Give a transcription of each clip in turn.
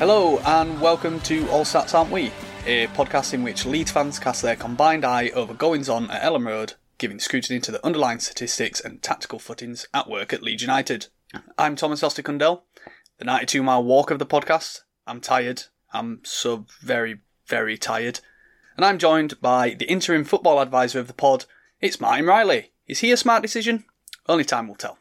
Hello and welcome to All Stats Aren't We, a podcast in which Leeds fans cast their combined eye over goings on at Elland Road, giving scrutiny to the underlying statistics and tactical footings at work at Leeds United. I'm Thomas Hosty-Cundell, the 92 mile walk of the podcast. I'm tired. I'm so very, very tired. And I'm joined by the interim football advisor of the pod. It's Martin Riley. Is he a smart decision? Only time will tell.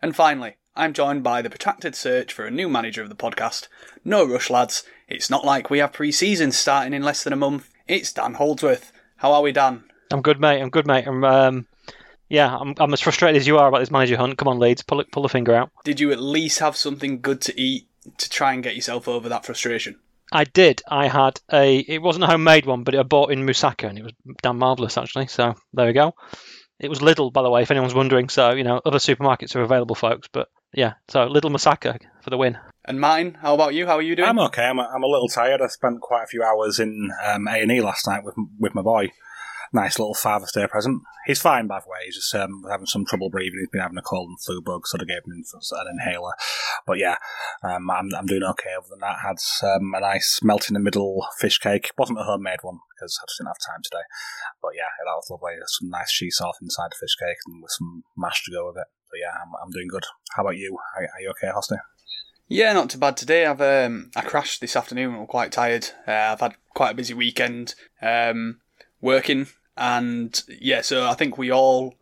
And finally, I'm joined by the protracted search for a new manager of the podcast. No rush, lads. It's not like we have pre season starting in less than a month. It's Dan Holdsworth. How are we, Dan? I'm good, mate. I'm good, mate. I'm, um, yeah, I'm, I'm as frustrated as you are about this manager hunt. Come on, Leeds, pull it, pull the finger out. Did you at least have something good to eat to try and get yourself over that frustration? I did. I had a. It wasn't a homemade one, but I bought in Moussaka, and it was damn marvelous actually. So there we go. It was Lidl, by the way, if anyone's wondering. So you know, other supermarkets are available, folks. But yeah, so Lidl Moussaka for the win. And Martin, how about you? How are you doing? I'm okay. I'm a, I'm a little tired. I spent quite a few hours in um, A and E last night with with my boy. Nice little Father's Day present. He's fine, by the way. He's just um, having some trouble breathing. He's been having a cold and flu bug, so they gave him an inhaler. But yeah, um, I'm, I'm doing okay. Other than that, had um, a nice melt in the middle fish cake. wasn't a homemade one because I just didn't have time today. But yeah, that was lovely. Some nice cheese sauce inside the fish cake and with some mash to go with it. But yeah, I'm, I'm doing good. How about you? Are, are you okay, Hosty? Yeah, not too bad today. I've um, I crashed this afternoon. I'm quite tired. Uh, I've had quite a busy weekend um, working, and yeah, so I think we all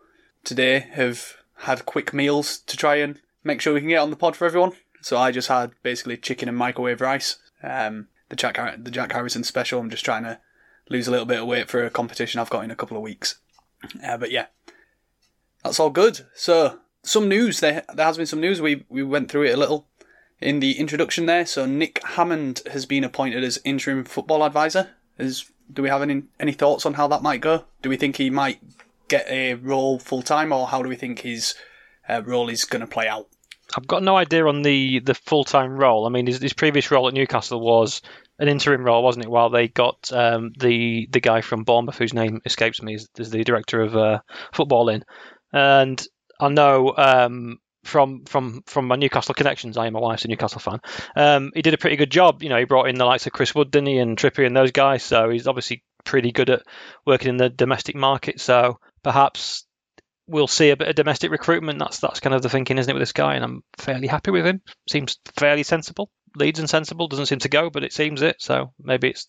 today have had quick meals to try and make sure we can get on the pod for everyone. So I just had basically chicken and microwave rice. Um, the Jack the Jack Harrison special. I'm just trying to lose a little bit of weight for a competition I've got in a couple of weeks. Uh, but yeah, that's all good. So some news. There there has been some news. We we went through it a little in the introduction there. So Nick Hammond has been appointed as interim football advisor. Is do we have any any thoughts on how that might go? Do we think he might get a role full time, or how do we think his uh, role is going to play out? I've got no idea on the, the full time role. I mean, his, his, previous role at Newcastle was an interim role, wasn't it? While they got um, the the guy from Bournemouth, whose name escapes me, is, is the director of uh, football in. And I know um, from from from my Newcastle connections. I am my wife's a Newcastle fan. Um, he did a pretty good job. You know, he brought in the likes of Chris Wood, didn't he, and Trippier and those guys. So he's obviously pretty good at working in the domestic market. So perhaps we'll see a bit of domestic recruitment. That's that's kind of the thinking, isn't it, with this guy? And I'm fairly happy with him. Seems fairly sensible. Leeds and sensible. Doesn't seem to go, but it seems it. So maybe it's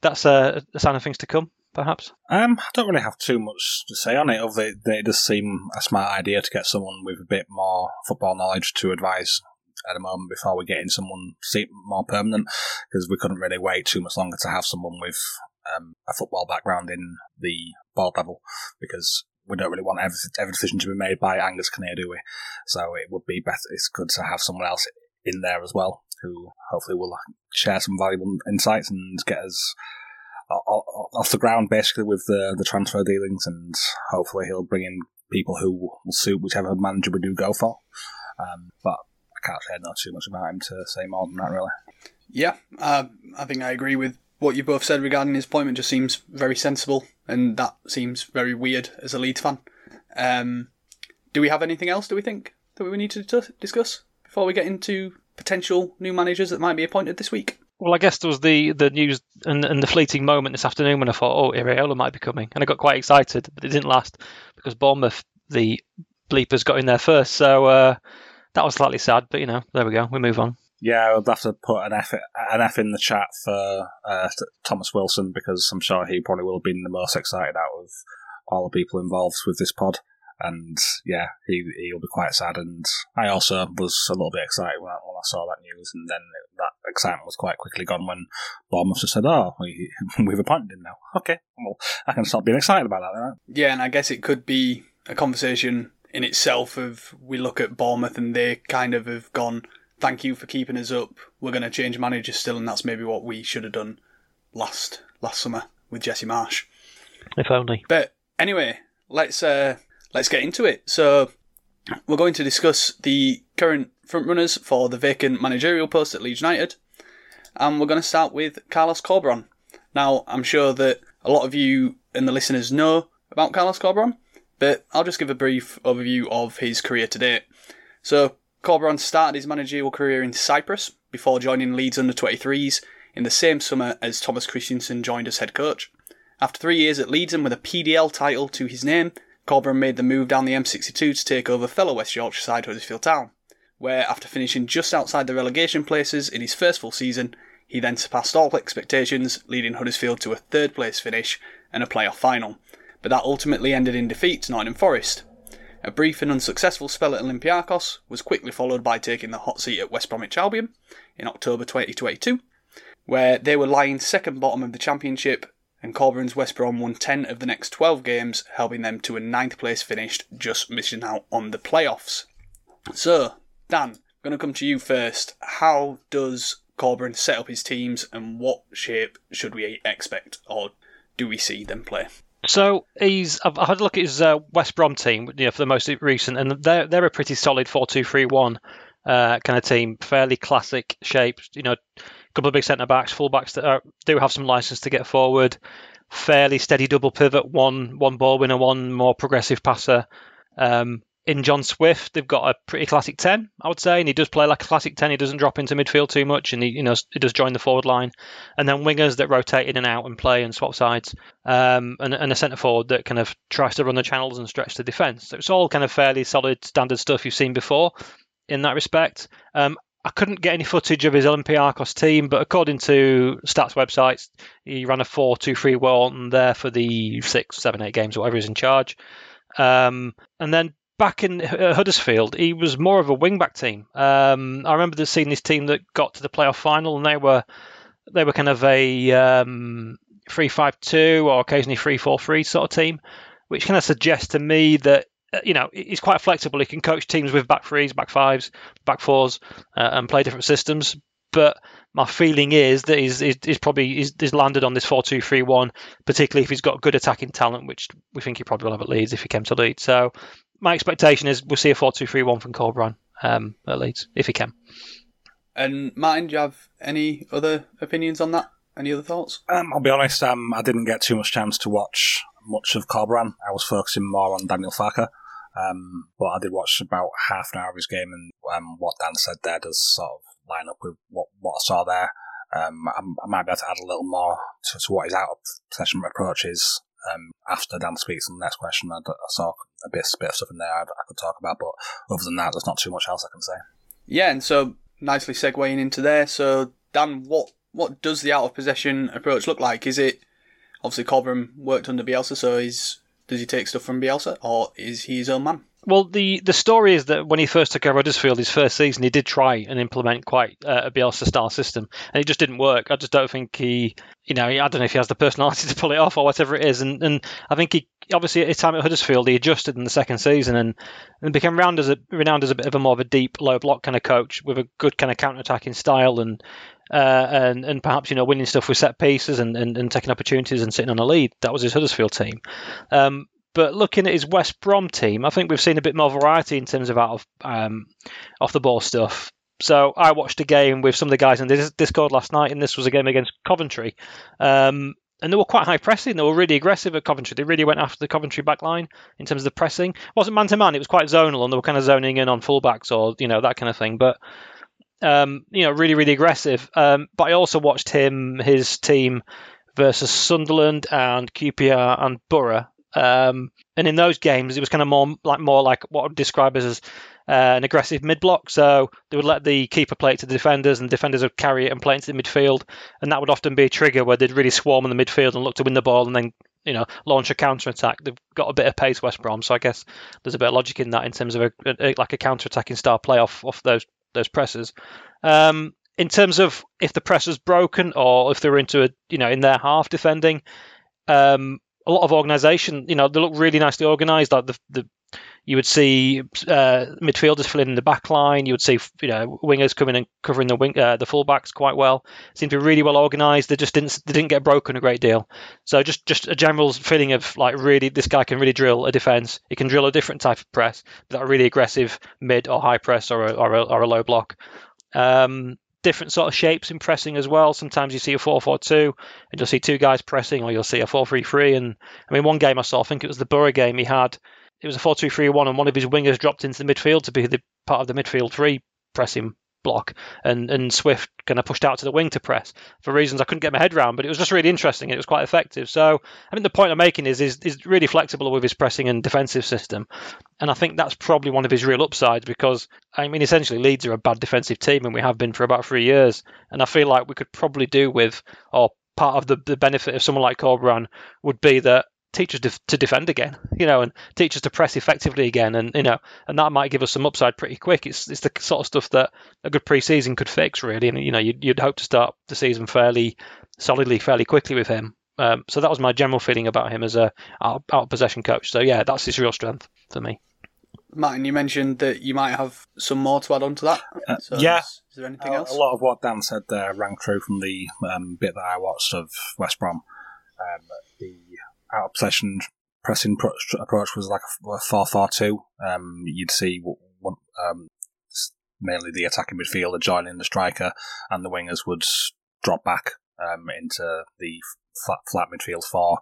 that's a, a sign of things to come perhaps? Um, I don't really have too much to say on it. Other than it does seem a smart idea to get someone with a bit more football knowledge to advise at the moment before we get in someone more permanent because we couldn't really wait too much longer to have someone with um, a football background in the board level because we don't really want every, every decision to be made by Angus Kinnear, do we? So it would be better. It's good to have someone else in there as well who hopefully will share some valuable insights and get us off the ground basically with the the transfer dealings, and hopefully he'll bring in people who will suit whichever manager we do go for. Um, but I can't say not too much about him to say more than that, really. Yeah, uh, I think I agree with what you both said regarding his appointment just seems very sensible, and that seems very weird as a Leeds fan. Um, do we have anything else? Do we think that we need to discuss before we get into potential new managers that might be appointed this week? Well, I guess there was the, the news and, and the fleeting moment this afternoon when I thought, oh, Iraola might be coming. And I got quite excited, but it didn't last because Bournemouth, the bleepers, got in there first. So uh, that was slightly sad, but you know, there we go. We move on. Yeah, I would have to put an F, an F in the chat for uh, Thomas Wilson because I'm sure he probably will have been the most excited out of all the people involved with this pod and yeah, he he'll be quite sad. And I also was a little bit excited when I, when I saw that news, and then that excitement was quite quickly gone when Bournemouth just said, "Oh, we, we've appointed him now." Okay, well, I can stop being excited about that. Right? Yeah, and I guess it could be a conversation in itself of we look at Bournemouth and they kind of have gone, "Thank you for keeping us up. We're going to change managers still," and that's maybe what we should have done last last summer with Jesse Marsch." If only. But anyway, let's uh, let's get into it. So, we're going to discuss the current frontrunners for the vacant managerial post at Leeds United, and we're going to start with Carlos Corberán. Now, I'm sure that a lot of you and the listeners know about Carlos Corberán, but I'll just give a brief overview of his career to date. So, Corberán started his managerial career in Cyprus before joining Leeds under 23s in the same summer as Thomas Christiansen joined as head coach. After three years at Leeds and with a PDL title to his name, Corberán made the move down the M62 to take over fellow West Yorkshire side Huddersfield Town, where after finishing just outside the relegation places in his first full season, he then surpassed all expectations, leading Huddersfield to a third place finish and a playoff final, but that ultimately ended in defeat to Nottingham Forest. A brief and unsuccessful spell at Olympiacos was quickly followed by taking the hot seat at West Bromwich Albion in October 2022, where they were lying second bottom of the championship and Corberán's West Brom won 10 of the next 12 games, helping them to a ninth place finish, just missing out on the playoffs. So, Dan, I'm going to come to you first. How does Corberán set up his teams, and what shape should we expect, or do we see them play? So he's. I've had a look at his uh, West Brom team, you know, for the most recent, and they're they're a pretty solid four-two-three-one uh, kind of team, fairly classic shape. You know, couple of big centre backs, full backs that are, do have some license to get forward. Fairly steady double pivot, one one ball winner, one more progressive passer. Um, in John Swift, they've got a pretty classic ten, I would say, and he does play like a classic ten. He doesn't drop into midfield too much, and he you know he does join the forward line. And then wingers that rotate in and out and play and swap sides, um, and, and a centre forward that kind of tries to run the channels and stretch the defence. So it's all kind of fairly solid standard stuff you've seen before in that respect. Um, I couldn't get any footage of his Olympiacos team, but according to stats websites, he ran a 4 2 3 1 there for the six, seven, eight games, whatever he's in charge. Um, and then back in Huddersfield, he was more of a wing-back team. Um, I remember seeing this team that got to the playoff final, and they were they were kind of a um, three-five-two or occasionally three-four-three sort of team, which kind of suggests to me that uh, you know, he's quite flexible. He can coach teams with back threes, back fives, back fours, uh, and play different systems. But my feeling is that he's, he's, he's probably he's, he's, landed on this four-two-three-one, particularly if he's got good attacking talent, which we think he probably will have at Leeds if he came to Leeds. So my expectation is we'll see a four-two-three-one from Corberán um, at Leeds if he can. And Martin, do you have any other opinions on that? Any other thoughts? Um, I'll be honest, um, I didn't get too much chance to watch much of Corberán. I was focusing more on Daniel Farke. Um, but I did watch about half an hour of his game, and um, what Dan said there does sort of line up with what, what I saw there. Um, I, I, might be able to add a little more to, to what his out of possession approach is um, after Dan speaks on the next question. I, I saw a bit, a bit of stuff in there I, I, could talk about, but other than that, there's not too much else I can say. Yeah, and so nicely segueing into there. So Dan, what what does the out of possession approach look like? Is it obviously Corberán worked under Bielsa, so is does he take stuff from Bielsa, or is he his own man? Well, the, the story is that when he first took over Huddersfield, his first season, he did try and implement quite uh, a Bielsa style system, and it just didn't work. I just don't think he, you know, I don't know if he has the personality to pull it off or whatever it is. And, and I think he, obviously, at his time at Huddersfield, he adjusted in the second season and, and became renowned as a renowned as a bit of a more of a deep, low block kind of coach with a good kind of counter attacking style and uh, and and perhaps you know winning stuff with set pieces and, and, and, taking opportunities and sitting on a lead. That was his Huddersfield team. Um, but looking at his West Brom team, I think we've seen a bit more variety in terms of out of um, off the ball stuff. so I watched a game with some of the guys in the Discord last night, and this was a game against Coventry. Um, and they were quite high pressing. They were really aggressive at Coventry. They really went after the Coventry back line in terms of the pressing. It wasn't man to man. It was quite zonal, and they were kind of zoning in on fullbacks or you know that kind of thing. But um, you know, really, really aggressive. Um, but I also watched him, his team versus Sunderland and QPR and Boro. Um, and in those games, it was kind of more like more like what I would describe as uh, an aggressive mid block. So they would let the keeper play it to the defenders, and the defenders would carry it and play it into the midfield. And that would often be a trigger where they'd really swarm in the midfield and look to win the ball, and then you know launch a counter attack. They've got a bit of pace, West Brom, so I guess there's a bit of logic in that in terms of a, a like a counter attacking style play off off those those presses. Um, in terms of if the press is broken or if they're into a you know in their half defending, um, a lot of organisation. You know they look really nicely organised. Like the, the you would see uh, midfielders filling in the back line. You would see you know wingers coming and covering the wing uh, the fullbacks quite well. Seemed to be really well organised. They just didn't they didn't get broken a great deal. So just just a general feeling of like really this guy can really drill a defence. He can drill a different type of press, but that really aggressive mid or high press or a, or a, or a low block. Um, different sort of shapes in pressing as well. Sometimes you see a 4-4-2 and you'll see two guys pressing, or you'll see a 4-3-3. And I mean, one game I saw, I think it was the Boro game, he had it was a 4-2-3-1, and one of his wingers dropped into the midfield to be the part of the midfield three pressing block, and and Swift kind of pushed out to the wing to press for reasons I couldn't get my head around. But it was just really interesting. It was quite effective. So I mean, the point I'm making is is is really flexible with his pressing and defensive system, and I think that's probably one of his real upsides because I mean, essentially Leeds are a bad defensive team, and we have been for about three years. And I feel like we could probably do with or part of the, the benefit of someone like Corberán would be that teach us to, to, defend again, you know, and teachers to press effectively again, and you know, and that might give us some upside pretty quick. It's it's the sort of stuff that a good preseason could fix, really, and you know, you'd, you'd hope to start the season fairly solidly, fairly quickly with him. Um, so that was my general feeling about him as a out, out possession coach. So yeah, that's his real strength for me. Martin, you mentioned that you might have some more to add on to that. Uh, yeah. Is, is, there anything uh, else? A lot of what Dan said there rang true from the um, bit that I watched of West Brom. Um, the out of possession pressing approach was like a 4 4 2. Um, you'd see um, mainly the attacking midfielder joining the striker, and the wingers would drop back um, into the flat, flat midfield four.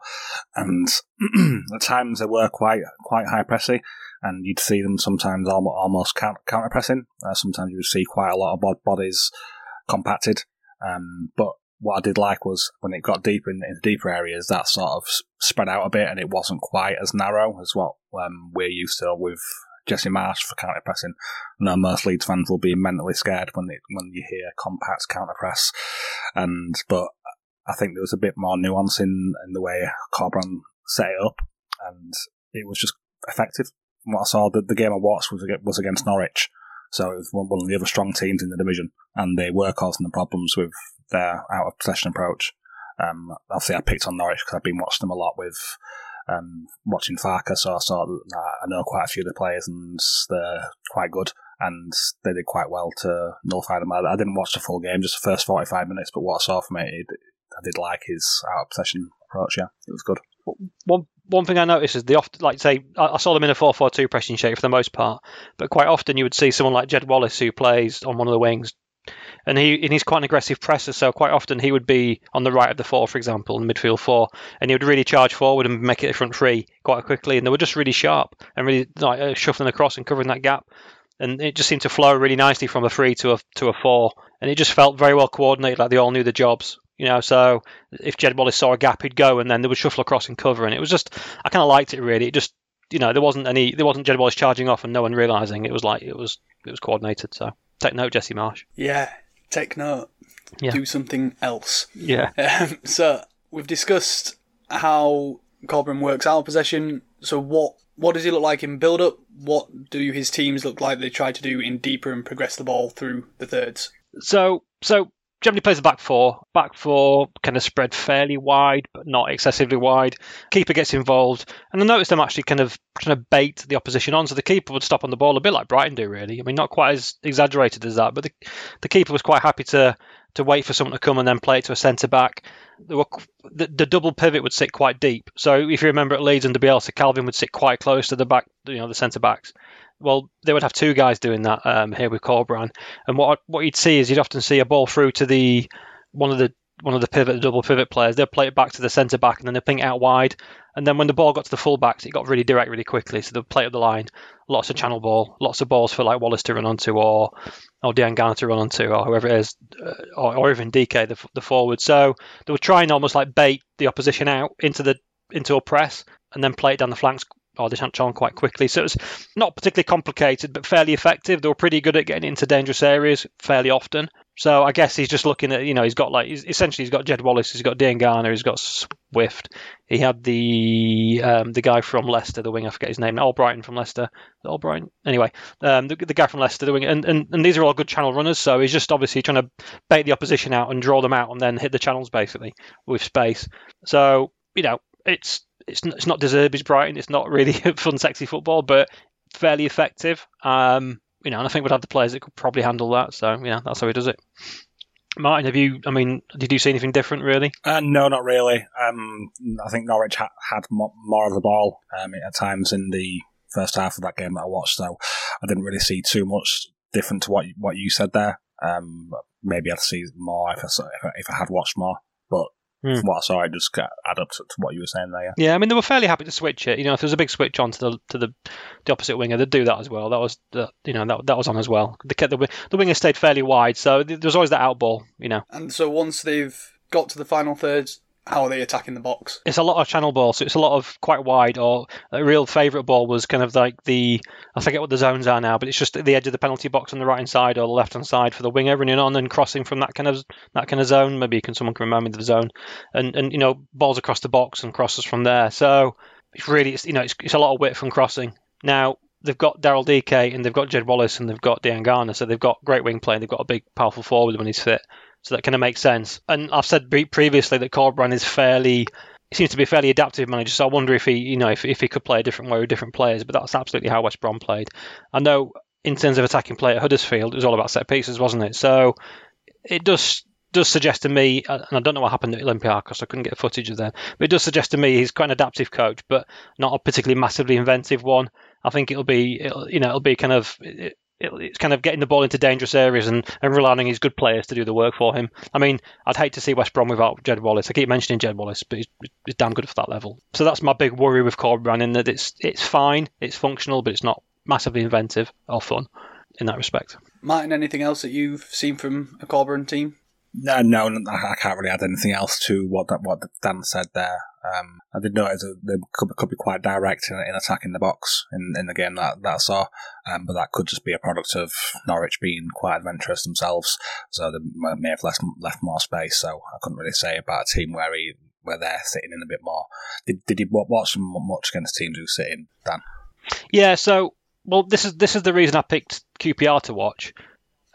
And at times they were quite quite high pressing, and you'd see them sometimes almost, almost counter pressing. Uh, sometimes you would see quite a lot of bodies compacted. Um, but what I did like was when it got deeper in, in deeper areas, that sort of spread out a bit, and it wasn't quite as narrow as what um, we're used to with Jesse Marsch for counter pressing. I know most Leeds fans will be mentally scared when it, when you hear compact counter press, and but I think there was a bit more nuance in, in the way Corberán set it up, and it was just effective. What I saw, the, the game I watched was was against Norwich, so it was one of the other strong teams in the division, and they were causing the problems with their out of possession approach. Um, obviously, I picked on Norwich because I've been watching them a lot with um, watching Farke, so I saw I know quite a few of the players and they're quite good. And they did quite well to nullify them. I, didn't watch the full game, just the first 45 minutes, but what I saw from it, it I did like his out of possession approach. Yeah, it was good. One one thing I noticed is the often, like say, I saw them in a four-four-two pressing shape for the most part, but quite often you would see someone like Jed Wallace who plays on one of the wings and he and he's quite an aggressive presser. So quite often he would be on the right of the four, for example, in midfield four, and he would really charge forward and make it a front three quite quickly. And they were just really sharp and really like uh, shuffling across and covering that gap. And it just seemed to flow really nicely from a three to a to a four, and it just felt very well coordinated. Like they all knew the jobs. You know, so if Jed Wallace saw a gap, he'd go, and then they would shuffle across and cover. And it was just, I kind of liked it really. It just, you know, there wasn't any, there wasn't Jed Wallace charging off and no one realizing. It was like it was, it was coordinated. So take note, Jesse Marsch. Yeah, take note. Yeah. Do something else. Yeah. Um, so we've discussed how Corberán works out of possession. So what what does he look like in build up? What do his teams look like they try to do in deeper and progress the ball through the thirds? So so Germany plays a back four. Back four kind of spread fairly wide, but not excessively wide. Keeper gets involved, and I noticed them actually kind of trying to bait the opposition on, so the keeper would stop on the ball a bit like Brighton do, really. I mean, not quite as exaggerated as that, but the, the keeper was quite happy to to wait for someone to come and then play it to a centre back. Were, the, the, double pivot would sit quite deep. So if you remember at Leeds under Bielsa, Kalvin would sit quite close to the back, you know, the centre backs. Well, they would have two guys doing that um, here with Corberán, and what what you'd see is you'd often see a ball through to the one of the one of the pivot, the double pivot players. They'll play it back to the centre back, and then they'll ping it out wide. And then when the ball got to the full backs, it got really direct really quickly. So they'll play up the line, lots of channel ball, lots of balls for like Wallace to run onto, or or Diangana to run onto, or whoever it is, uh, or, or even Dike the, the forward. So they were trying almost like bait the opposition out into the into a press, and then play it down the flanks or the chance on quite quickly. So it was not particularly complicated, but fairly effective. They were pretty good at getting into dangerous areas fairly often. So I guess he's just looking at, you know, he's got like, he's, essentially he's got Jed Wallace, he's got Diangana, he's got Swift. He had the um, the guy from Leicester, the wing, I forget his name, Albrighton from Leicester. Albrighton? Anyway, um, the, the guy from Leicester, the wing, and, and, and these are all good channel runners. So he's just obviously trying to bait the opposition out and draw them out and then hit the channels basically with space. So, you know, it's it's it's not De Zerbi's Brighton. It's not really fun, sexy football, but fairly effective. Um, you know, and I think we'd have the players that could probably handle that. So yeah, that's how he does it. Martin, have you? I mean, did you see anything different really? Uh, no, not really. Um, I think Norwich ha- had more, more, of the ball um, at times in the first half of that game that I watched, so I didn't really see too much different to what what you said there. Um, maybe I'd see more if I, if I had watched more, but Mm. From what I just add up to, to, what you were saying there. Yeah. yeah, I mean they were fairly happy to switch it. You know, if there was a big switch on to the to the, the opposite winger, they'd do that as well. That was the you know that that was on as well. They kept the the winger stayed fairly wide, so there was always that out ball. You know. And so once they've got to the final thirds, how are they attacking the box? It's a lot of channel ball, so it's a lot of quite wide. Or a real favourite ball was kind of like the I forget what the zones are now, but it's just at the edge of the penalty box on the right hand side or the left hand side for the winger running on and crossing from that kind of that kind of zone. Maybe can someone can remind me of the zone, and and you know balls across the box and crosses from there. So it's really it's, you know it's, it's a lot of width from crossing. Now they've got Daryl Dike and they've got Jed Wallace and they've got Diangana, so they've got great wing play and they've got a big powerful forward when he's fit. So that kind of makes sense. And I've said previously that Corberán is fairly he seems to be a fairly adaptive manager. So I wonder if he, you know, if, if he could play a different way with different players. But that's absolutely how West Brom played. I know in terms of attacking play at Huddersfield, it was all about set pieces, wasn't it? So it does does suggest to me, and I don't know what happened at Olympiacos, I couldn't get footage of them, but it does suggest to me he's quite an adaptive coach, but not a particularly massively inventive one. I think it'll be, it'll, you know, it'll be kind of it's kind of getting the ball into dangerous areas and, and relying on his good players to do the work for him. I mean, I'd hate to see West Brom without Jed Wallace. I keep mentioning Jed Wallace, but he's, he's damn good for that level. So that's my big worry with Corberán in that it's it's fine, it's functional, but it's not massively inventive or fun in that respect. Martin, anything else that you've seen from a Corberán team? No, no, I can't really add anything else to what that, what Dan said there. Um, I did notice they could, could be quite direct in, in, attacking the box in, in the game that, that I saw, um, but that could just be a product of Norwich being quite adventurous themselves, so they may have left, left more space. So I couldn't really say about a team where he, where they're sitting in a bit more. Did, did you watch much against teams who sit in, Dan? Yeah, so well, this is this is the reason I picked QPR to watch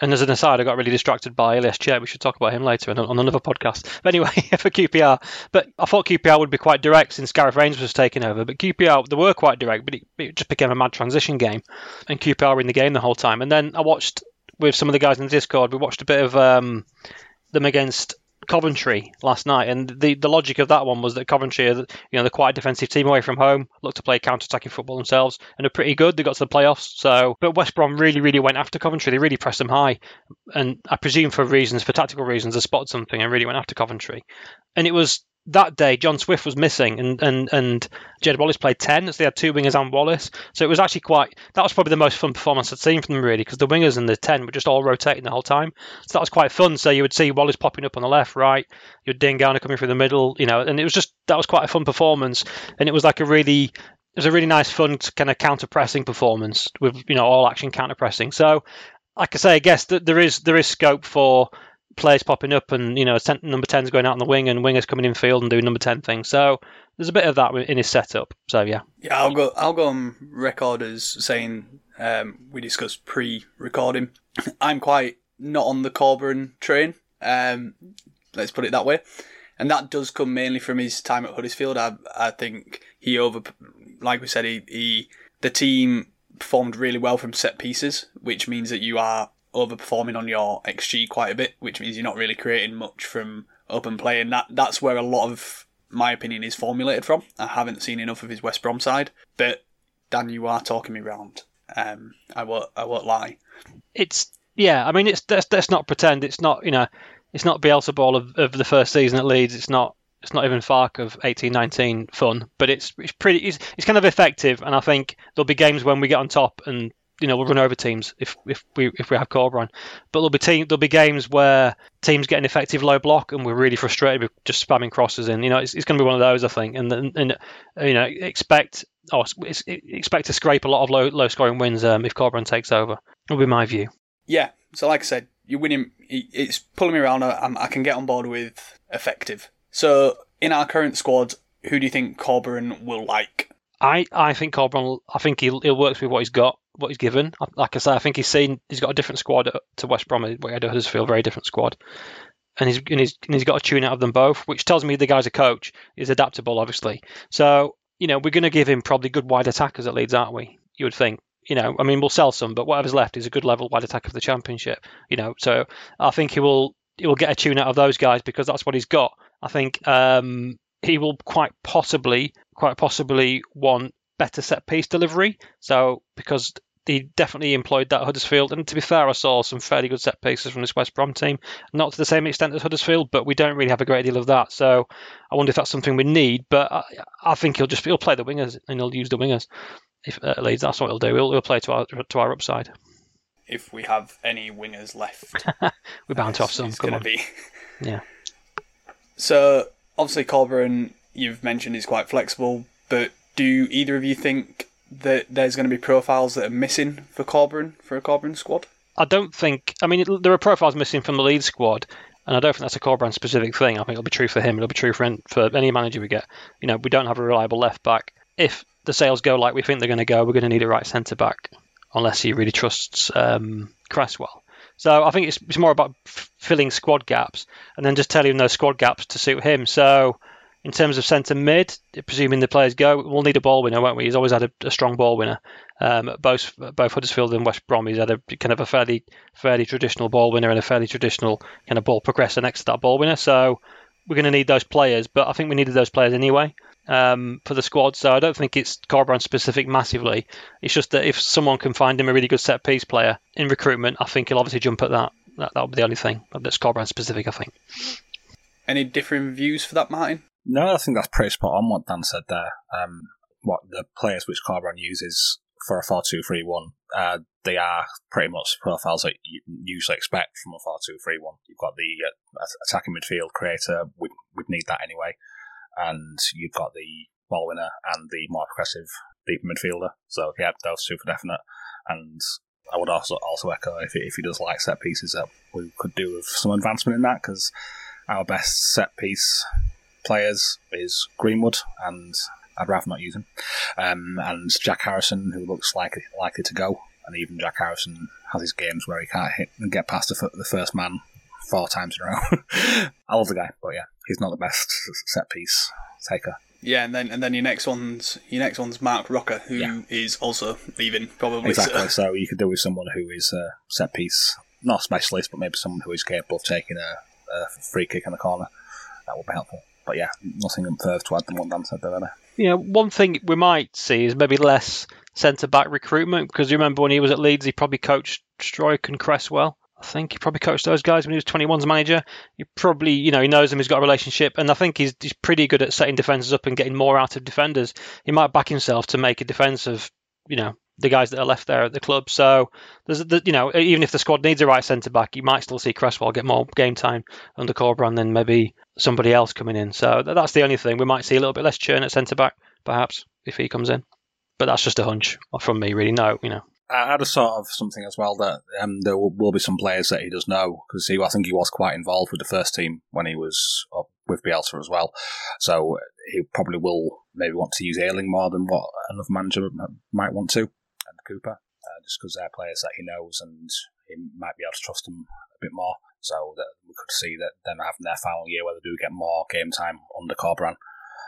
and as an aside, I got really distracted by Ilias Chair. We should talk about him later on another podcast. But anyway, for QPR, but I thought QPR would be quite direct since Gareth Rangers was taking over. But QPR, they were quite direct, but it, it just became a mad transition game, and QPR were in the game the whole time. And then I watched with some of the guys in the Discord. We watched a bit of um, them against Coventry last night, and the, the logic of that one was that Coventry, are, you know, they're quite a defensive team away from home, look to play counter-attacking football themselves, and are pretty good. They got to the playoffs, so but West Brom really, really went after Coventry. They really pressed them high, and I presume for reasons, for tactical reasons, they spotted something and really went after Coventry. And it was that day, John Swift was missing, and and and Jed Wallace played ten, so they had two wingers and Wallace. So it was actually quite. That was probably the most fun performance I'd seen from them, really, because the wingers and the ten were just all rotating the whole time. So that was quite fun. So you would see Wallace popping up on the left, right, you had Diangana coming through the middle, you know, and it was just that was quite a fun performance, and it was like a really it was a really nice, fun kind of counter pressing performance with you know all action counter pressing. So, like I say, I guess that there is there is scope for players popping up and you know number 10's going out on the wing and wingers coming in field and doing number 10 things. So there's a bit of that in his setup. So yeah. Yeah i'll go i'll go on record as saying um, we discussed pre-recording. I'm quite not on the Corberán train um, let's put it that way. And that does come mainly from his time at Huddersfield. I i think he over like we said he, he the team performed really well from set pieces which means that you are overperforming on your XG quite a bit, which means you're not really creating much from open play, and that that's where a lot of my opinion is formulated from. I haven't seen enough of his West Brom side, but Dan, you are talking me round. Um, I won't I won't lie. It's yeah. I mean, it's let's, let's not pretend it's not you know it's not Bielsa ball of, of the first season at Leeds. It's not it's not even Farke of 1819 fun, but it's it's pretty it's, it's kind of effective, and I think there'll be games when we get on top and you know we'll run over teams if if we if we have Corberan, but there'll be team there'll be games where teams get an effective low block and we're really frustrated with just spamming crosses in. You know it's, it's going to be one of those I think, and and, and you know expect oh expect to scrape a lot of low low scoring wins um, if Corberan takes over. Will be my view. Yeah, so like I said, you're winning. It's pulling me around. I, I can get on board with effective. So in our current squad, who do you think Corberan will like? I, I think Corberan. I think he'll, he'll work with what he's got, what he's given. Like I said, I think he's seen he's got a different squad to West Brom. Where had Huddersfield, very different squad, and he's, and he's and he's got a tune out of them both, which tells me the guy's a coach. He's adaptable, obviously. So you know we're going to give him probably good wide attackers at Leeds, aren't we? You would think. You know, I mean, we'll sell some, but whatever's left is a good level wide attacker of the championship. You know, so I think he will he will get a tune out of those guys because that's what he's got. I think um, he will quite possibly, quite possibly want better set piece delivery. So because he definitely employed that Huddersfield, and to be fair, I saw some fairly good set pieces from this West Brom team. Not to the same extent as Huddersfield, but we don't really have a great deal of that. So I wonder if that's something we need. But I, I think he'll just he'll play the wingers and he'll use the wingers. If uh, Leeds, that's what he'll do. He'll, he'll play to our to our upside. If we have any wingers left, we're bound to have some. Come on. Be. Yeah. So obviously Corberan, you've mentioned is quite flexible, but do either of you think that there's going to be profiles that are missing for Corberan for a Corberan squad? I don't think. I mean, there are profiles missing from the lead squad, and I don't think that's a Corberan specific thing. I think it'll be true for him. It'll be true for for any manager we get. You know, we don't have a reliable left back. If the sales go like we think they're going to go, we're going to need a right centre back, unless he really trusts um, Cresswell. So I think it's, it's more about f- filling squad gaps and then just telling those squad gaps to suit him. So in terms of centre mid, presuming the players go, we'll need a ball winner, won't we? He's always had a, a strong ball winner. Um, both both Huddersfield and West Brom, he's had a kind of a fairly fairly traditional ball winner and a fairly traditional kind of ball progressor next to that ball winner. So we're going to need those players, but I think we needed those players anyway um, for the squad. So I don't think it's Corberan specific massively. It's just that if someone can find him a really good set piece player in recruitment, I think he'll obviously jump at that. That will be the only thing that's Corberan specific, I think. Any differing views for that, Martin? No, I think that's pretty spot on what Dan said there. Um, what the players which Corberan uses for a 4 2 3 1, uh, they are pretty much profiles that you usually expect from a 4 2 3 1. You've got the uh, attacking midfield creator, we'd, we'd need that anyway and you've got the ball winner and the more progressive deep midfielder. So yeah, those two for definite. And I would also also echo if he, if he does like set pieces that we could do with some advancement in that because our best set piece players is Greenwood and I'd rather not use him. Um, and Jack Harrison, who looks likely likely to go, and even Jack Harrison has his games where he can't hit and get past the, the first man four times in a row. I love the guy, but yeah, he's not the best set piece taker. Yeah, and then and then your next one's your next one's Marc Roca, who yeah. is also leaving probably. Exactly. So. so. you could do with someone who is a set piece, not a specialist, but maybe someone who is capable of taking a, a free kick in the corner. That would be helpful. But yeah, nothing further to add than what Dan said there. Yeah, one thing we might see is maybe less centre back recruitment because you remember when he was at Leeds, he probably coached Struijk and Cresswell. I think he probably coached those guys when he was 21's manager. He probably, you know, he knows them. He's got a relationship, and I think he's he's pretty good at setting defenses up and getting more out of defenders. He might back himself to make a defense of, you know, the guys that are left there at the club. So there's, the, you know, even if the squad needs a right centre back, you might still see Cresswell get more game time under Corberan than maybe somebody else coming in. So that's the only thing. We might see a little bit less churn at centre back, perhaps, if he comes in. But that's just a hunch from me, really. No, you know, I had a sort of something as well that um, there will, will, be some players that he does know because he, I think he was quite involved with the first team when he was with Bielsa as well. So he probably will maybe want to use Ayling more than what another manager might want to, Cooper, uh, just because they're players that he knows and he might be able to trust them a bit more. So that we could see that them having their final year where they do get more game time under Corberan.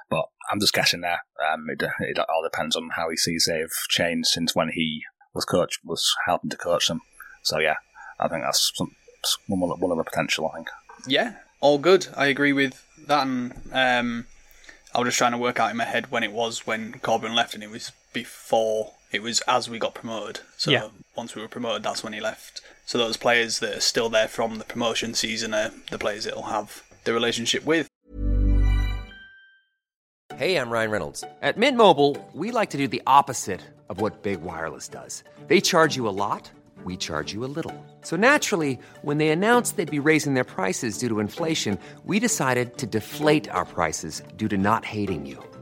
But I'm just guessing there. Um, it, it all depends on how he sees they've changed since when he was coach was helping to coach them. So yeah, I think that's some, one, of the potential. I think. Yeah, all good. I agree with that. And um, I was just trying to work out in my head when it was when Corbin left, and it was before. It was as we got promoted. So Yeah. once we were promoted, that's when he left. So those players that are still there from the promotion season are the players that will have the relationship with. Hey, I'm Ryan Reynolds. At Mint Mobile, we like to do the opposite of what Big Wireless does. They charge you a lot, we charge you a little. So naturally, when they announced they'd be raising their prices due to inflation, we decided to deflate our prices due to not hating you.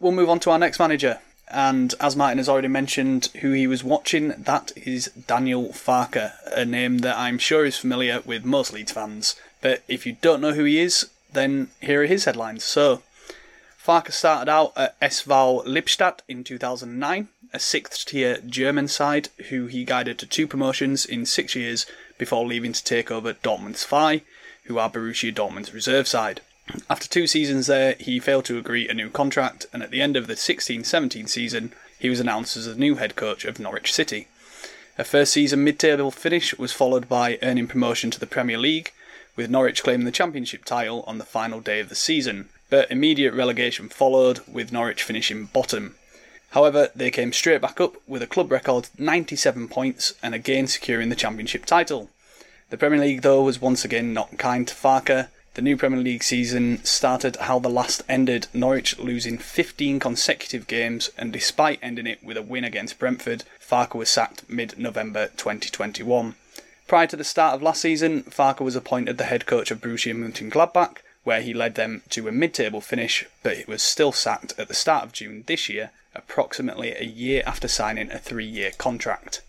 we'll move on to our next manager. And as Martin has already mentioned who he was watching, that is Daniel Farke, a name that I'm sure is familiar with most Leeds fans. But if you don't know who he is, then here are his headlines. So, Farke started out at SV Lippstadt in 2009, a sixth tier German side who he guided to two promotions in six years before leaving to take over Dortmund's FI, who are Borussia Dortmund's reserve side. After two seasons there, he failed to agree a new contract, and at the end of the 16 17 season, he was announced as the new head coach of Norwich City. A first season mid table finish was followed by earning promotion to the Premier League, with Norwich claiming the Championship title on the final day of the season, but immediate relegation followed, with Norwich finishing bottom. However, they came straight back up with a club record 97 points and again securing the Championship title. The Premier League, though, was once again not kind to Farke. The new Premier League season started how the last ended, Norwich losing 15 consecutive games, and despite ending it with a win against Brentford, Farke was sacked mid November 2021. Prior to the start of last season, Farke was appointed the head coach of Borussia Mönchengladbach, where he led them to a mid-table finish, but he was still sacked at the start of June this year, approximately a year after signing a three-year contract.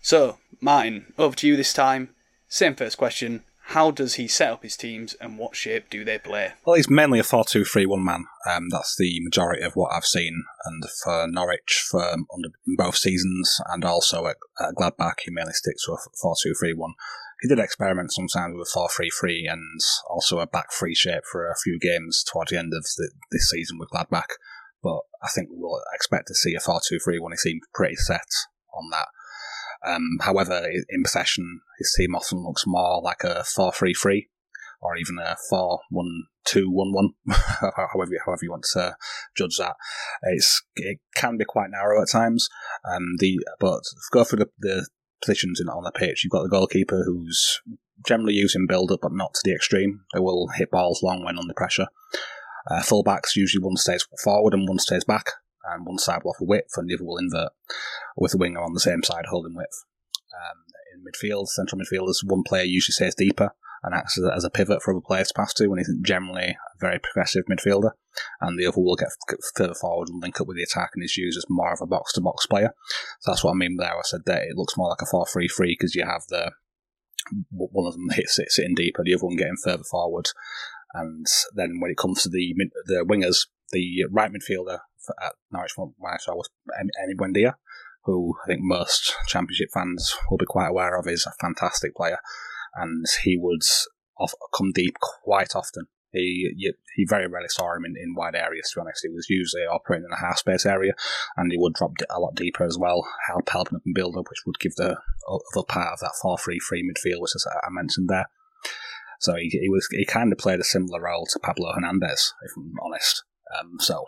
So, Martin, over to you this time. Same first question. How does he set up his teams and what shape do they play? Well, he's mainly a 4 2 3 1 man. Um, that's the majority of what I've seen. And for Norwich, for um, under, in both seasons and also at, Gladbach, he mainly sticks to a 4 2 3 1. He did experiment sometimes with a 4 3 3 and also a back three shape for a few games towards the end of the, this season with Gladbach. But I think we'll expect to see a 4 2 3 1. He seemed pretty set on that. Um, however, in possession, his team often looks more like a 4 3 3 or even a 4 1 2 1 1, however, however you want to judge that. It's, it can be quite narrow at times. Um, the But go through the, the positions in, on the pitch. You've got the goalkeeper who's generally using build up, but not to the extreme. They will hit balls long when under pressure. Uh, fullbacks, usually one stays forward and one stays back and one side will offer width and the other will invert, with the winger on the same side holding width. Um, in midfield, central midfielders, one player usually stays deeper and acts as a, as a pivot for other players to pass to when he's generally a very progressive midfielder, and the other will get f- further forward and link up with the attack and is used as more of a box to box player. So that's what I mean there. I said that it looks more like a 4 3 3 because you have the one of them hits it sitting deeper, the other one getting further forward. And then when it comes to the the wingers, the right midfielder at Norwich when I was Emi Buendia, who I think most Championship fans will be quite aware of. is a fantastic player, and he would come deep quite often. He he very rarely saw him in, in wide areas. To be honest, he was usually operating in a half space area, and he would drop a lot deeper as well, help helping up and build up, which would give the other part of that four three three midfield, which as I mentioned there. So he, he was he kind of played a similar role to Pablo Hernandez, if I'm honest. Um, so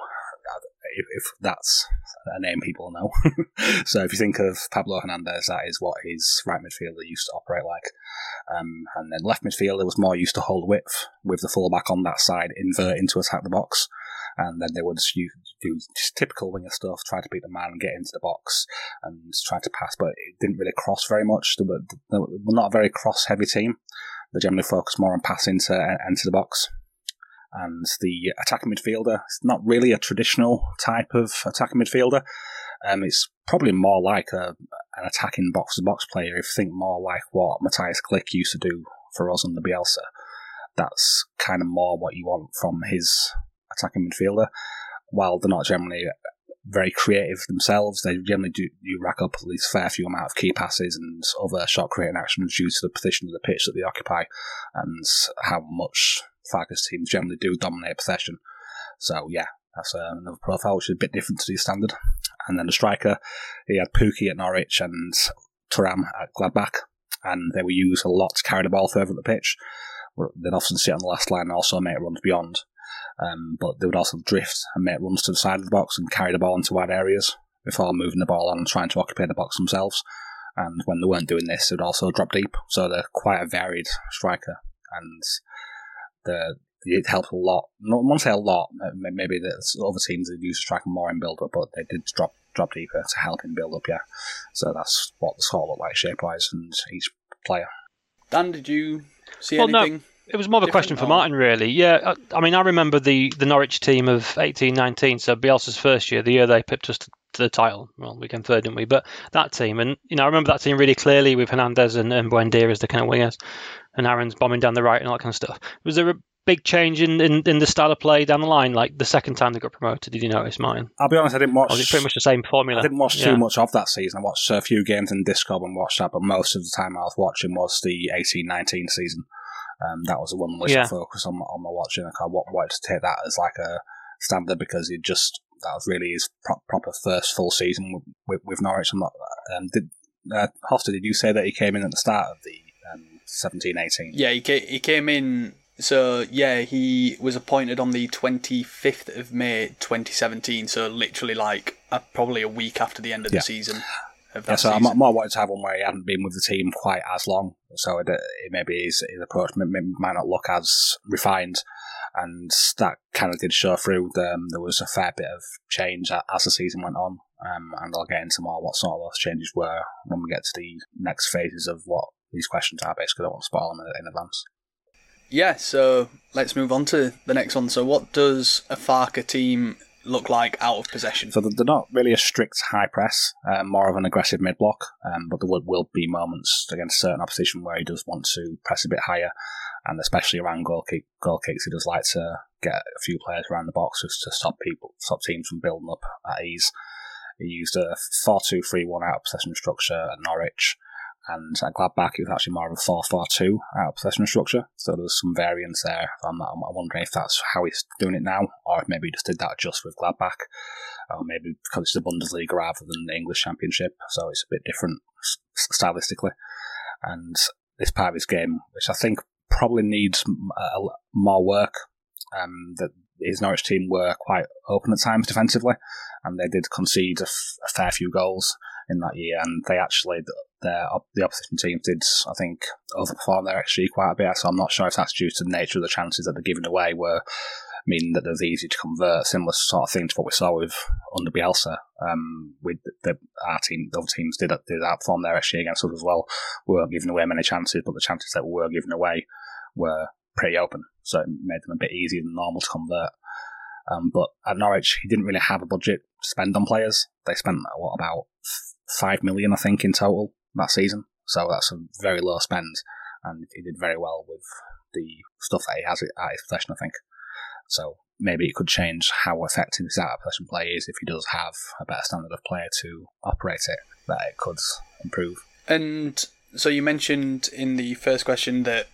if, that's a name people know. so if you think of Pablo Hernandez, that is what his right midfielder used to operate like. Um, and then left midfielder was more used to hold width with the fullback on that side, invert into attack the box. and then they would do, just typical winger stuff, try to beat the man, get into the box, and try to pass, but it didn't really cross very much. They were, they were not a very cross-heavy team. They generally focus more on passing to enter the box. And the attacking midfielder, it's not really a traditional type of attacking midfielder. Um, it's probably more like a, an attacking box to box player. If you think more like what Mateusz Klich used to do for us under Bielsa, that's kind of more what you want from his attacking midfielder. While they're not generally very creative themselves, they generally do you rack up at least a fair few amount of key passes and other shot creating actions due to the position of the pitch that they occupy and how much Farke's teams generally do dominate possession. So yeah, that's uh, another profile which is a bit different to the standard. And then the striker, he had Pukki at Norwich and Thuram at Gladbach, and they were used a lot to carry the ball further up the pitch. They'd often sit on the last line and also make runs beyond. Um, but they would also drift and make runs to the side of the box and carry the ball into wide areas before moving the ball on and trying to occupy the box themselves. And when they weren't doing this, they'd also drop deep. So they're quite a varied striker. And the it helped a lot. Not want to say a lot. Maybe the other teams that used to strike more in build up, but they did drop drop deeper to help in build up. Yeah, so that's what the score looked like shape wise and each player. Dan, did you see well, anything? No. It was more of a question for Martin, really. Yeah, I, I, mean, I remember the, the Norwich team of eighteen nineteen. so Bielsa's first year, the year they pipped us to, to, the title. Well, we came third, didn't we? But that team, and you know, I remember that team really clearly with Hernandez and, and Buendia as the kind of wingers, and Aarons bombing down the right and all that kind of stuff. Was there a big change in, in, in, the style of play down the line, like the second time they got promoted? Did you notice, Martin? I'll be honest, I didn't watch. Or was it pretty much the same formula? I didn't watch too yeah. much of that season. I watched a few games in Discord and watched that, but most of the time I was watching was the eighteen nineteen season. Um, that was the one which yeah. I focused on, on my watching. I wanted to take that as like a standard because it just that was really his pro- proper first full season with, with, Norwich. I'm not. Um, did uh, did you say that he came in at the start of the um, 17 18? Yeah, he came, he came in so yeah, he was appointed on the 25th of May 2017. So literally like uh, probably a week after the end of yeah. the season. Of yeah, so season. I might wanted to have one where he hadn't been with the team quite as long, so it, it maybe his, his approach might not look as refined, and that kind of did show through. Um, there was a fair bit of change as the season went on, um, and I'll get into more what sort of those changes were when we get to the next phases of what these questions are. Basically, I don't want to spoil them in advance. Yeah, so let's move on to the next one. So, what does a Farke team look like out of possession? So, they're not really a strict high press, uh, more of an aggressive mid block, um, but there will, will be moments against certain opposition where he does want to press a bit higher, and especially around goal, kick, goal kicks, he does like to get a few players around the box just to stop people, stop teams from building up at ease. He used a 4 2 3 1 out of possession structure at Norwich and at Gladbach it was actually more of a 4-4-2 out of possession structure, so there was some variance there. I'm, I'm, wondering if that's how he's doing it now, or if maybe he just did that just with Gladbach, or maybe because it's the Bundesliga rather than the English Championship, so it's a bit different stylistically. And this part of his game, which I think probably needs more work, um, that his Norwich team were quite open at times defensively, and they did concede a, f- a fair few goals in that year, and they actually the opposition team did I think overperform their XG quite a bit. So I'm not sure if that's due to the nature of the chances that they're giving away, were meaning that they're easy to convert. Similar sort of thing to what we saw with under Bielsa. Um, with the, our team, the other teams did did outperform their XG against us as well. We weren't giving away many chances, but the chances that we were giving away were pretty open, so it made them a bit easier than normal to convert. Um, but at Norwich, he didn't really have a budget to spend on players. They spent what about five million, I think, in total that season. So that's a very low spend, and he did very well with the stuff that he has at his possession, I think. So maybe it could change how effective his out of possession play is if he does have a better standard of player to operate it, that it could improve. And so you mentioned in the first question that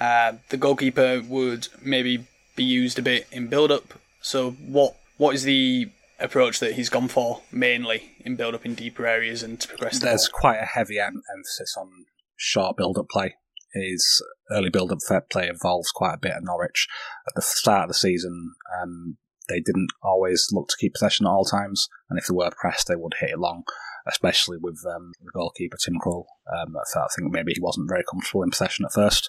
uh, the goalkeeper would maybe be used a bit in build up. So what what is the approach that he's gone for mainly in build up in deeper areas and to progress. The There's ball. quite a heavy em- emphasis on short build up play. His early build up play involves quite a bit at Norwich. At the start of the season, um, they didn't always look to keep possession at all times, and if they were pressed, they would hit it long, especially with um, the goalkeeper Tim Krul. Um, I think maybe he wasn't very comfortable in possession at first,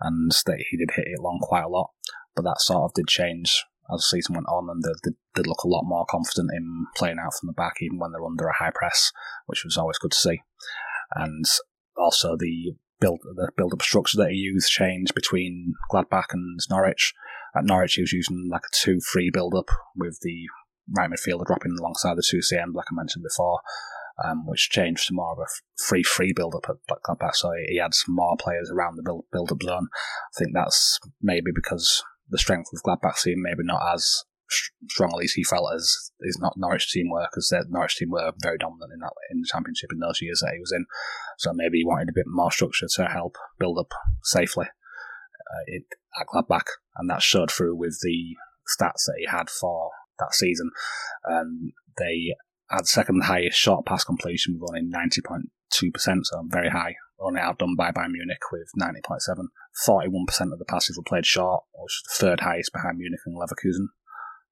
and he did hit it long quite a lot. But that sort of did change as the season went on, and they did look a lot more confident in playing out from the back, even when they're under a high press, which was always good to see. And also the build the build up structure that he used changed between Gladbach and Norwich. At Norwich, he was using like a two three build up with the right midfielder dropping alongside the two CM, like I mentioned before, um, which changed to more of a free free build up at Gladbach. So he had some more players around the build build up zone. I think that's maybe because the strength of Gladbach's team maybe not as strongly he felt as his not Norwich team were because Norwich team were very dominant in that in the championship in those years that he was in. So maybe he wanted a bit more structure to help build up safely uh, at Gladbach, and that showed through with the stats that he had for that season. Um, they had second highest short pass completion with only 90.2%, so very high. Only outdone by Bayern Munich with 90.7. 41% of the passes were played short, which was the third highest behind Munich and Leverkusen.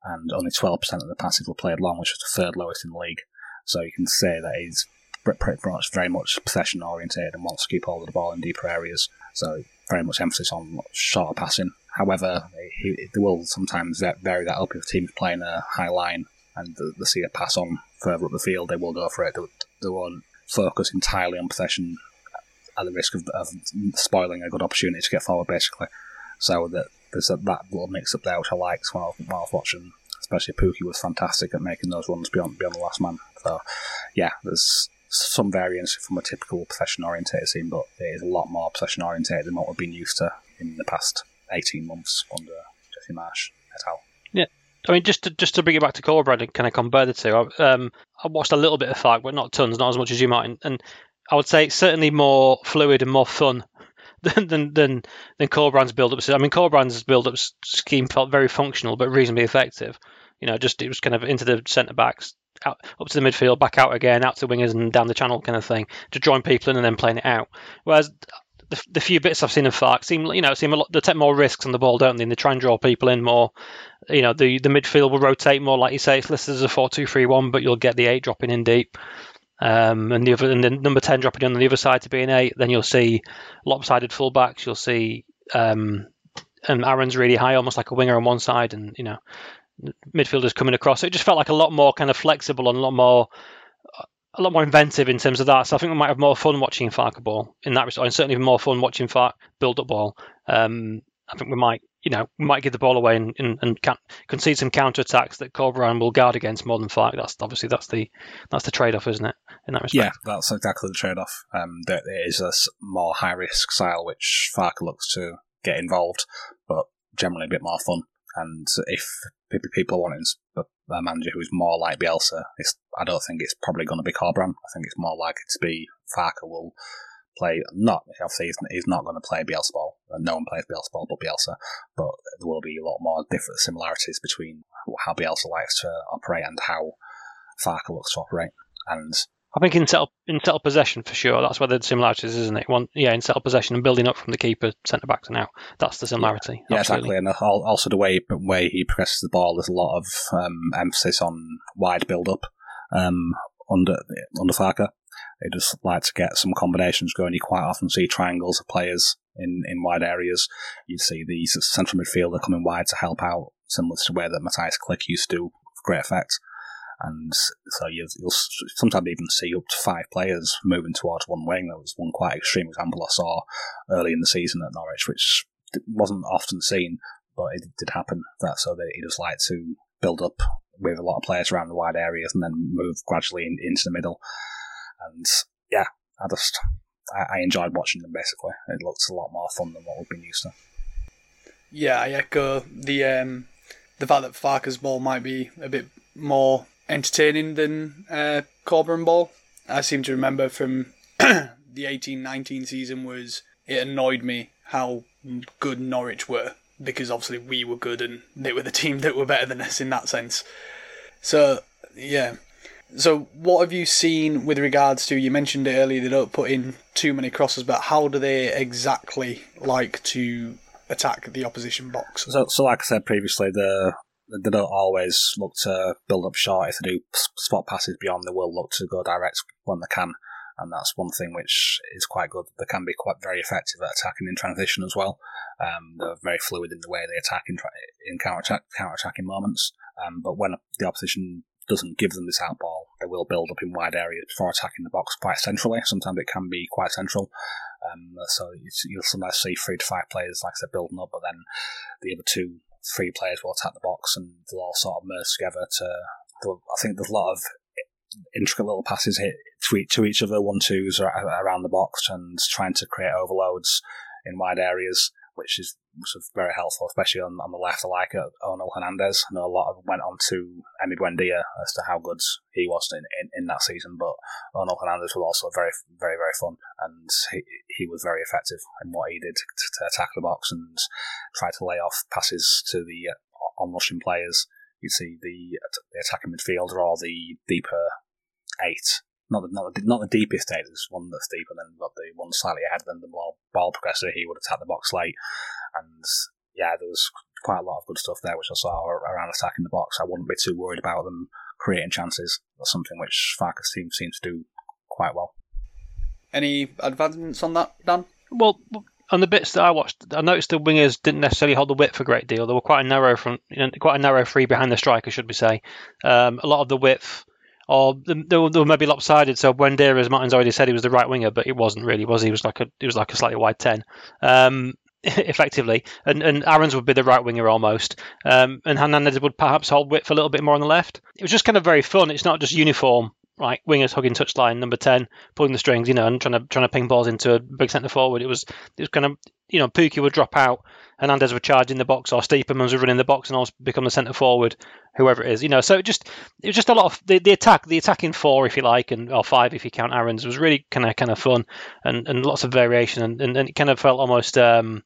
And only 12% of the passes were played long, which was the third lowest in the league. So you can say that he's pretty much very much possession oriented and wants to keep hold of the ball in deeper areas. So very much emphasis on shorter passing. However, he, they will sometimes vary that up if the team is playing a high line and they see a pass on further up the field, they will go for it. They, they won't focus entirely on possession at the risk of, of, spoiling a good opportunity to get forward, basically. So that there's that little mix up there which I liked while, while I was watching. Especially Pukki was fantastic at making those runs beyond beyond the last man. So yeah, there's some variance from a typical possession orientated team, but it is a lot more possession orientated than what we've been used to in the past 18 months under Jesse Marsch et al. Yeah. I mean, just to just to bring it back to Corberán and kind of compare the two, I, um, I watched a little bit of Farke, but not tons, not as much as you might. And I would say it's certainly more fluid and more fun than than than, than Corberán's build-up. I mean, Corberán's build-up scheme felt very functional, but reasonably effective. You know, just it was kind of into the centre backs, out, up to the midfield, back out again, out to wingers and down the channel kind of thing, to drawing people in and then playing it out. Whereas the, the few bits I've seen of Farke seem, you know, seem a lot. They take more risks on the ball, don't they? And they try and draw people in more. You know, the the midfield will rotate more, like you say. It's listed as a four-two-three-one, but you'll get the eight dropping in deep. Um, and the other, and the number ten dropping on the other side to be an eight. Then you'll see lopsided fullbacks. You'll see um, and Aarons really high, almost like a winger on one side, and you know midfielders coming across. So it just felt like a lot more kind of flexible and a lot more a lot more inventive in terms of that. So I think we might have more fun watching Farke ball in that respect, and certainly more fun watching Farke build up ball. Um, I think we might, you know, might give the ball away and, and, and can, concede some counter attacks that Corberán will guard against more than Farke. That's obviously that's the that's the trade off, isn't it? In that respect. Yeah, that's exactly the trade off. Um, a more high risk style which Farke looks to get involved, but generally a bit more fun. And if people are wanting a manager who's more like Bielsa, I don't think it's probably going to be Corberán. I think it's more likely to be Farke will play not obviously he's, he's not going to play Bielsa ball. No one plays Bielsa ball but Bielsa, but there will be a lot more different similarities between how Bielsa likes to operate and how Farke looks to operate. And I think in settle in settle possession for sure. That's where the similarities, isn't it? One, yeah, in settle possession and building up from the keeper, centre back to now. That's the similarity. Yeah, exactly. And also the way way he progresses the ball, there's a lot of um, emphasis on wide build up um, under under Farke. He just like to get some combinations going. You quite often see triangles of players in, in wide areas. You see the central midfielder coming wide to help out, similar to the way that Mateusz Klich used to do with great effect and so you, will sometimes even see up to five players moving towards one wing. There was one quite extreme example I saw early in the season at Norwich, which wasn't often seen, but it did happen. That so that he does like to build up with a lot of players around the wide areas and then move gradually in, into the middle. And yeah, I just I, I enjoyed watching them. Basically, it looks a lot more fun than what we've been used to. Yeah, I echo the um, the fact that Farke's ball might be a bit more entertaining than uh, Corberán Ball. I seem to remember from the eighteen nineteen season was it annoyed me how good Norwich were because obviously we were good and they were the team that were better than us in that sense. So yeah. So what have you seen with regards to you mentioned it earlier they don't put in too many crosses but how do they exactly like to attack the opposition box? So, so like I said previously the they don't always look to build up short. If they do spot passes beyond, they will look to go direct when they can. and that's one thing which is quite good. They can be quite very effective at attacking in transition as well. Um, they're very fluid in the way they attack in, tra- in counter counter attacking moments. Um, but when the opposition doesn't give them this out ball, they will build up in wide areas before attacking the box quite centrally. Sometimes it can be quite central. Um, so you'll sometimes see three to five players, like I said, building up, but then the other two, three players will attack the box and they'll all sort of merge together to. I think there's a lot of intricate little passes hit to each, to each other, one twos around the box, and trying to create overloads in wide areas which is sort of very helpful, especially on, on the left. I like uh, Onel Hernandez. I know a lot of went on to Emi Buendia as to how good he was in, in, in that season, but Onel Hernandez was also very, very, very fun, and he, he was very effective in what he did to, to attack the box and try to lay off passes to the uh, on rushing players. You see the, the attacking midfielder or the deeper eight not the, not the, not the deepest eight. There's one that's deeper than got the one slightly ahead. Then the ball, ball progressor, he would attack the box late, and yeah, there was quite a lot of good stuff there, which I saw around attacking the box. I wouldn't be too worried about them creating chances. That's something which Farke's team seems to do quite well. Any advancements on that, Dan? Well, on the bits that I watched, I noticed the wingers didn't necessarily hold the width a great deal. They were quite a narrow front, you know, quite a narrow free behind the striker, should we say? Um, a lot of the width or they they maybe lopsided. So Buendia, as Martin's already said, he was the right winger, but it wasn't really, was he? He was like a he was like a slightly wide ten. Um, effectively, and and Aarons would be the right winger almost, um, and Hernandez would perhaps hold for a little bit more on the left. It was just kind of very fun. It's not just uniform like wingers hugging touchline, number ten pulling the strings, you know, and trying to trying to ping balls into a big centre forward. It was it was kind of you know Pukki would drop out, Hernandez would charge in the box, or Stiepermans would run in the box and also become the centre forward, whoever it is, you know. So it just it was just a lot of the, the attack, the attacking four, if you like, and or five if you count Aarons, was really kind of kind of fun and, and lots of variation, and, and, and it kind of felt almost um,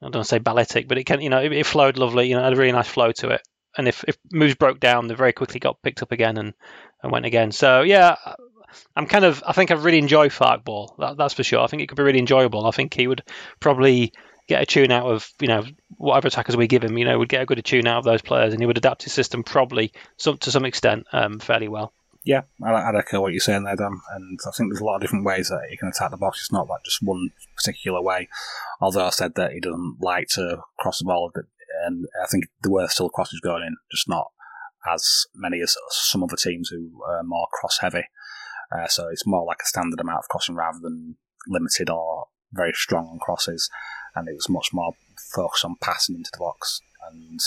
I don't want to say balletic, but it can you know it, it flowed lovely, you know, had a really nice flow to it and if, if moves broke down, they very quickly got picked up again and, and went again. So yeah, I'm kind of I think I really enjoy Farke Ball. That, that's for sure. I think it could be really enjoyable. I think he would probably get a tune out of you know whatever attackers we give him. You know, would get a good tune out of those players, and he would adapt his system probably some to some extent um, fairly well. Yeah, I, I echo what you're saying there, Dan. And I think there's a lot of different ways that he can attack the box. It's not like just one particular way. Although I said that he doesn't like to cross the ball and I think there were still crosses going in, just not as many as some other teams who are more cross heavy. Uh, so it's more like a standard amount of crossing rather than limited or very strong on crosses. And it was much more focused on passing into the box and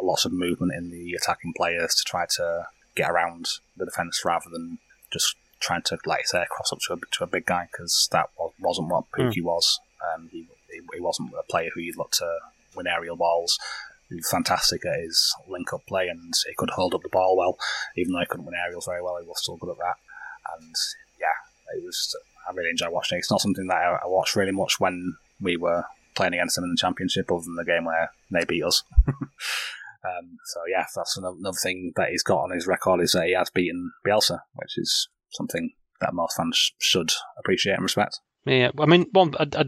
lots of movement in the attacking players to try to get around the defence rather than just trying to, like say, cross up to a, to a big guy because that wasn't what Pukki mm. was. Um, he, he wasn't a player who you'd look to win aerial balls. Fantastic at his link up play and he could hold up the ball well. Even though he couldn't win aerials very well, he was still good at that. And yeah, it was. I really enjoy watching it. It's not something that I, I watched really much when we were playing against them in the championship, other than the game where they beat us. um, so yeah, that's another thing that he's got on his record is that he has beaten Bielsa, which is something that most fans should appreciate and respect. Yeah, I mean, one I, I,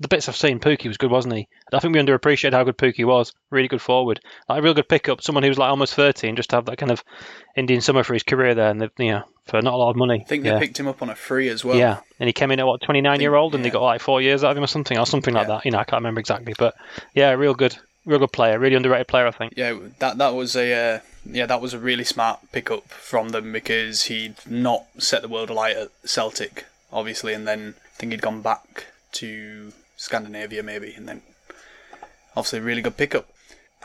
the bits I've seen, Pukki was good, wasn't he? I think we underappreciate how good Pukki was. Really good forward, like a real good pickup. Someone who was like almost thirty and just to have that kind of Indian summer for his career there, and you know, for not a lot of money. I think they yeah. picked him up on a free as well. Yeah, and he came in at what twenty nine year old, and yeah. they got like four years out of him or something, or something like that. You know, I can't remember exactly, but yeah, real good, real good player, really underrated player, I think. Yeah, that that was a uh, yeah that was a really smart pickup from them because he'd not set the world alight at Celtic, obviously, and then think he'd gone back to Scandinavia maybe, and then obviously a really good pickup.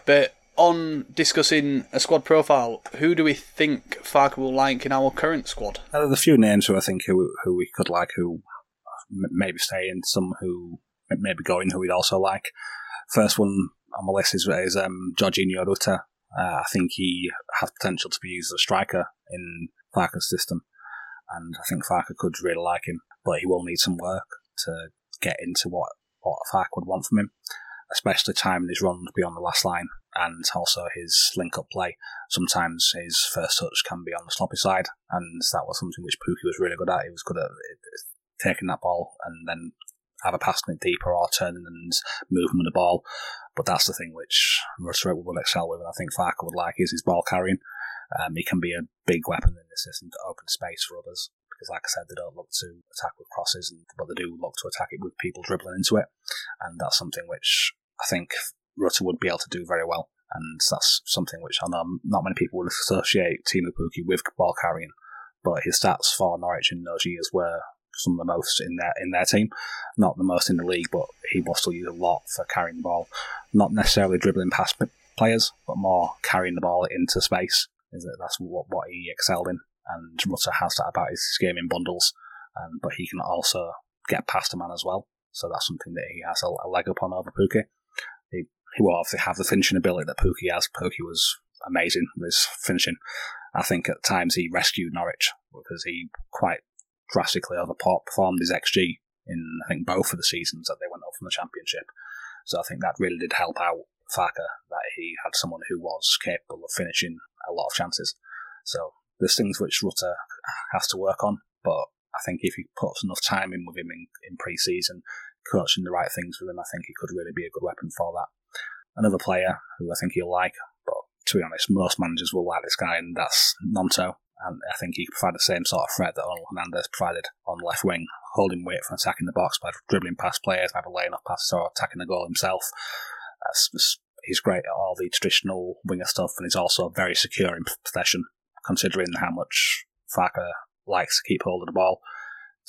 But on discussing a squad profile, who do we think Farke will like in our current squad? Uh, there's a few names who I think who who we could like, who maybe stay in, some who maybe go in, who we'd also like. First one on my list is, is um, Georginio Rutter. Uh, I think he has potential to be used as a striker in Farke's system, and I think Farke could really like him, but he will need some work to get into what, what would want from him, especially timing his runs beyond the last line and also his link up play. Sometimes his first touch can be on the sloppy side, and that was something which Pukki was really good at. He was good at taking that ball and then either passing it deeper or turning and moving with the ball. But that's the thing which Rutter will excel with, and I think Farke would like is his ball carrying. Um, he can be a big weapon in the system to open space for others because, like I said, they don't look to attack with crosses, and, but they do look to attack it with people dribbling into it, and that's something which I think Rutter would be able to do very well. And that's something which I know not many people would associate Teemu Pukki with ball carrying, but his stats for Norwich in those years were some of the most in their in their team. Not the most in the league, but he was still used a lot for carrying the ball. Not necessarily dribbling past players, but more carrying the ball into space. Is that that's what, what he excelled in. And Rutter has that about his game in bundles, um, but he can also get past a man as well. So that's something that he has a, a leg up on over Pukki. He, he will obviously have the finishing ability that Pukki has. Pukki was amazing with his finishing. I think at times he rescued Norwich because he quite drastically overperformed his XG in I think both of the seasons that they went up from the championship. So I think that really did help out Farke that he had someone who was capable of finishing a lot of chances. So there's things which Rutter has to work on, but I think if he puts enough time in with him in, in pre-season, coaching the right things with him, I think he could really be a good weapon for that. Another player who I think he'll like, but to be honest, most managers will like this guy, and that's Gnonto. And I think he can provide the same sort of threat that Onel Hernandez provided on the left wing, holding weight for attacking the box by dribbling past players, either laying off passes or attacking the goal himself. he's great at all the traditional winger stuff, and he's also very secure in possession, considering how much Farke likes to keep hold of the ball.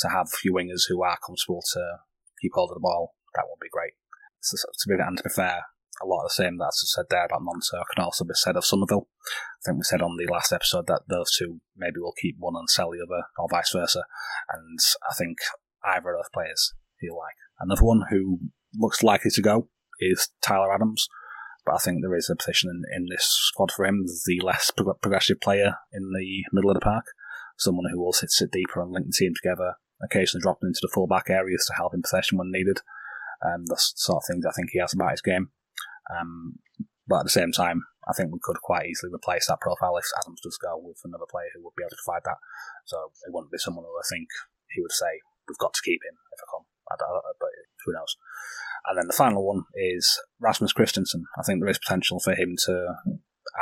To have a few wingers who are comfortable to keep hold of the ball, that would be great. So, to be, and to be fair, a lot of the same that's said there about Gnonto can also be said of Summerville. I think we said on the last episode that those two maybe will keep one and sell the other, or vice versa. And I think either of those players he'll like. Another one who looks likely to go is Tyler Adams, but I think there is a position in, in this squad for him, the less progressive player in the middle of the park, someone who will sit, sit deeper and link the team together, occasionally dropping into the full back areas to help in possession when needed. Um, the sort of things I think he has about his game. Um, but at the same time, I think we could quite easily replace that profile if Adams does go with another player who would be able to provide that. So it wouldn't be someone who I think he would say, we've got to keep him if I come. I but who knows? And then the final one is Rasmus Kristensen. I think there is potential for him to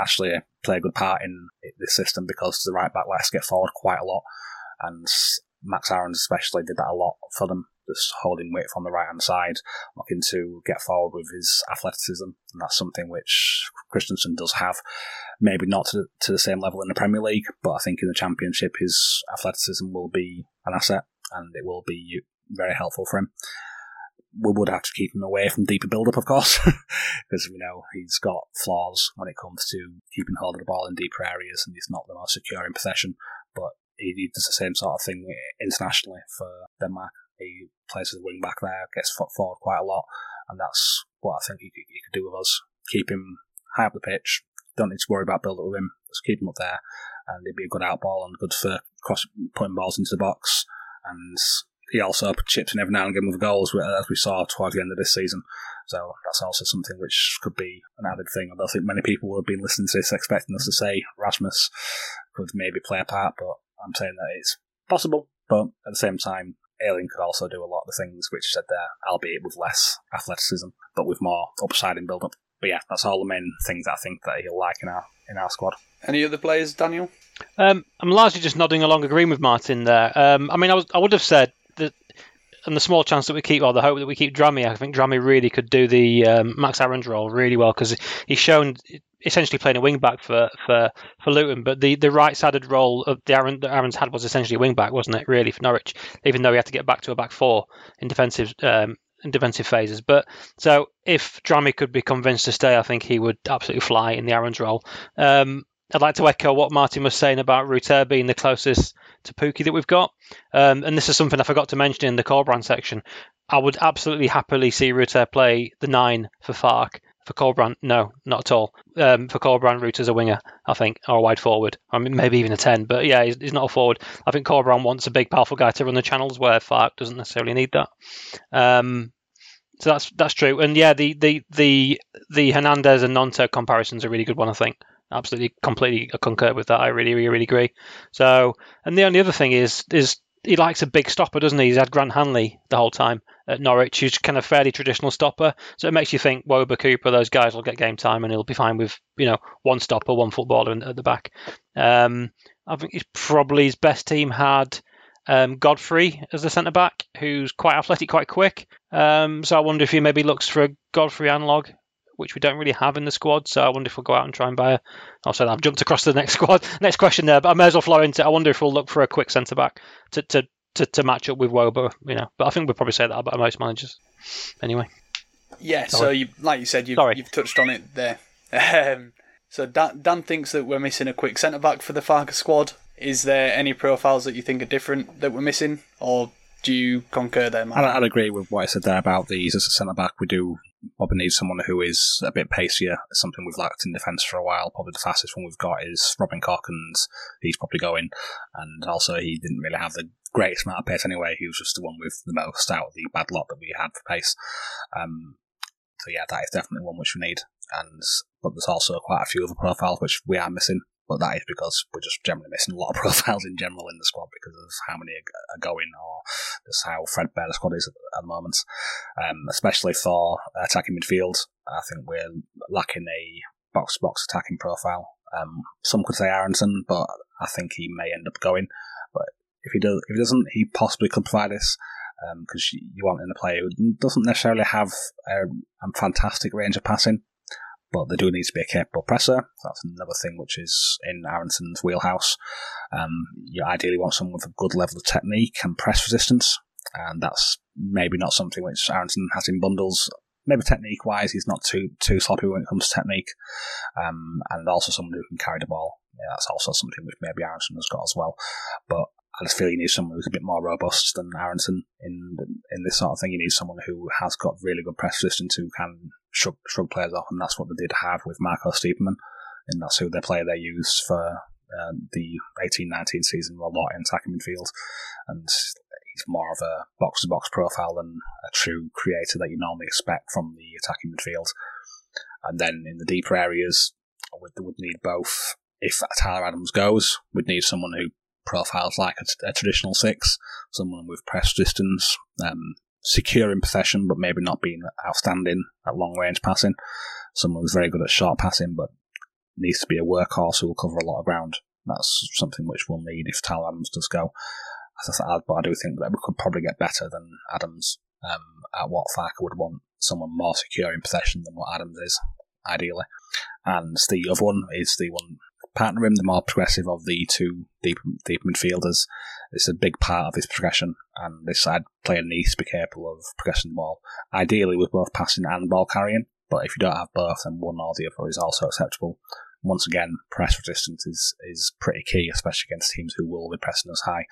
actually play a good part in this system because the right back likes to get forward quite a lot. And Max Aarons especially did that a lot for them just holding weight from the right hand side, looking to get forward with his athleticism. And that's something which Kristensen does have. Maybe not to, to the same level in the Premier League, but I think in the Championship his athleticism will be an asset and it will be very helpful for him. We would have to keep him away from deeper build up, of course, because we know he's got flaws when it comes to keeping hold of the ball in deeper areas and he's not the most secure in possession. But he does the same sort of thing internationally for Denmark. He plays as a wing back there, gets forward quite a lot, and that's what I think he, he could do with us. Keep him high up the pitch. Don't need to worry about build up with him. Just keep him up there, and he'd be a good out ball and good for cross putting balls into the box. And he also chips in every now and again with goals, as we saw towards the end of this season. So that's also something which could be an added thing. I don't think many people would have been listening to this expecting us to say Rasmus could maybe play a part, but I'm saying that it's possible. But at the same time, Ayling could also do a lot of the things which said there, albeit with less athleticism, but with more upside in build up. But yeah, that's all the main things I think that he'll like in our in our squad. Any other players, Daniel? Um, I'm largely just nodding along, agreeing with Martin there. Um, I mean, I, was, I would have said that, and the small chance that we keep, or the hope that we keep Drameh, I think Drameh really could do the um, Max Aarons role really well because he's shown essentially playing a wing back for, for, for Luton, but the, the right sided role of the Aaron that Aarons had was essentially a wing back, wasn't it? Really for Norwich, even though he had to get back to a back four in defensive um, in defensive phases. But so if Drameh could be convinced to stay, I think he would absolutely fly in the Aarons role. Um, I'd like to echo what Martin was saying about Rutter being the closest to Pukki that we've got. Um, and this is something I forgot to mention in the Corberán section. I would absolutely happily see Rutter play the nine for Farke for Corberán, no, not at all. Um, for Corberán, Root as a winger, I think, or a wide forward. I mean, maybe even a 10, but yeah, he's, he's not a forward. I think Corberán wants a big, powerful guy to run the channels where Farke doesn't necessarily need that. Um, so that's that's true. And yeah, the the the the Hernandez and Gnonto comparisons are a really good one, I think. Absolutely, completely concur with that. I really, really, really agree. So, and the only other thing is is he likes a big stopper, doesn't he? He's had Grant Hanley the whole time at Norwich, who's kind of fairly traditional stopper. So it makes you think Wöber, Cooper, those guys will get game time, and he'll be fine with you know one stopper, one footballer at the back. Um, I think he's probably his best team had um, Godfrey as the centre back, who's quite athletic, quite quick. Um, so I wonder if he maybe looks for a Godfrey analog, which we don't really have in the squad. So I wonder if we'll go out and try and buy a. Also, I've jumped across to the next squad, next question there, but I may as well flow into. I wonder if we'll look for a quick centre back to, to to to match up with Wöber, you know. But I think we'll probably say that about most managers, anyway. Yeah, so you, like you said, you've, Sorry. you've touched on it there. Um, so Dan, Dan thinks that we're missing a quick centre back for the Farke squad. Is there any profiles that you think are different that we're missing, or do you concur there, I'd. I'd agree with what I said there about these as a centre back. We do probably needs someone who is a bit pacier. Something we've lacked in defence for a while. Probably the fastest one we've got is Robin and he's probably going. And also, he didn't really have the greatest amount of pace anyway. He was just the one with the most out of the bad lot that we had for pace. Um, so yeah, that is definitely one which we need. And but there's also quite a few other profiles which we are missing. But that is because we're just generally missing a lot of profiles in general in the squad because of how many are going or just how threadbare the squad is at, the moment. Um, especially for attacking midfield, I think we're lacking a box box attacking profile. Um, some could say Aaronson, but I think he may end up going. But if he does, if he doesn't, he possibly could provide this because you you want in a player who doesn't necessarily have a, a fantastic range of passing, but they do need to be a capable presser. That's another thing which is in Aaronson's wheelhouse. Um, you ideally want someone with a good level of technique and press resistance, and that's maybe not something which Aaronson has in bundles. Maybe technique wise, he's not too too sloppy when it comes to technique, um, and also someone who can carry the ball. Yeah, that's also something which maybe Aaronson has got as well. But I just feel you need someone who's a bit more robust than Aronson in in this sort of thing. You need someone who has got really good press resistance who can shrug, shrug players off, and that's what they did have with Marco Stiepermann, and that's who their player they used for uh, the 18-19 season a lot in attacking midfield, and he's more of a box-to-box profile than a true creator that you normally expect from the attacking midfield. And then in the deeper areas, we would need both. If Tyler Adams goes, we'd need someone who profiles like a, a traditional six, someone with press distance, um, secure in possession, but maybe not being outstanding at long range passing. Someone who's very good at short passing, but needs to be a workhorse who will cover a lot of ground. That's something which we'll need if Tyler Adams does go. As I said, But I do think that we could probably get better than Adams um, at what Farke would want. Someone more secure in possession than what Adams is, ideally. And the other one is the one partner him, the more progressive of the two deep deep midfielders. It's a big part of his progression, and this side player needs to be capable of progressing the ball, ideally with both passing and ball carrying. But if you don't have both, then one or the other is also acceptable. Once again, press resistance is, is pretty key, especially against teams who will be pressing us high.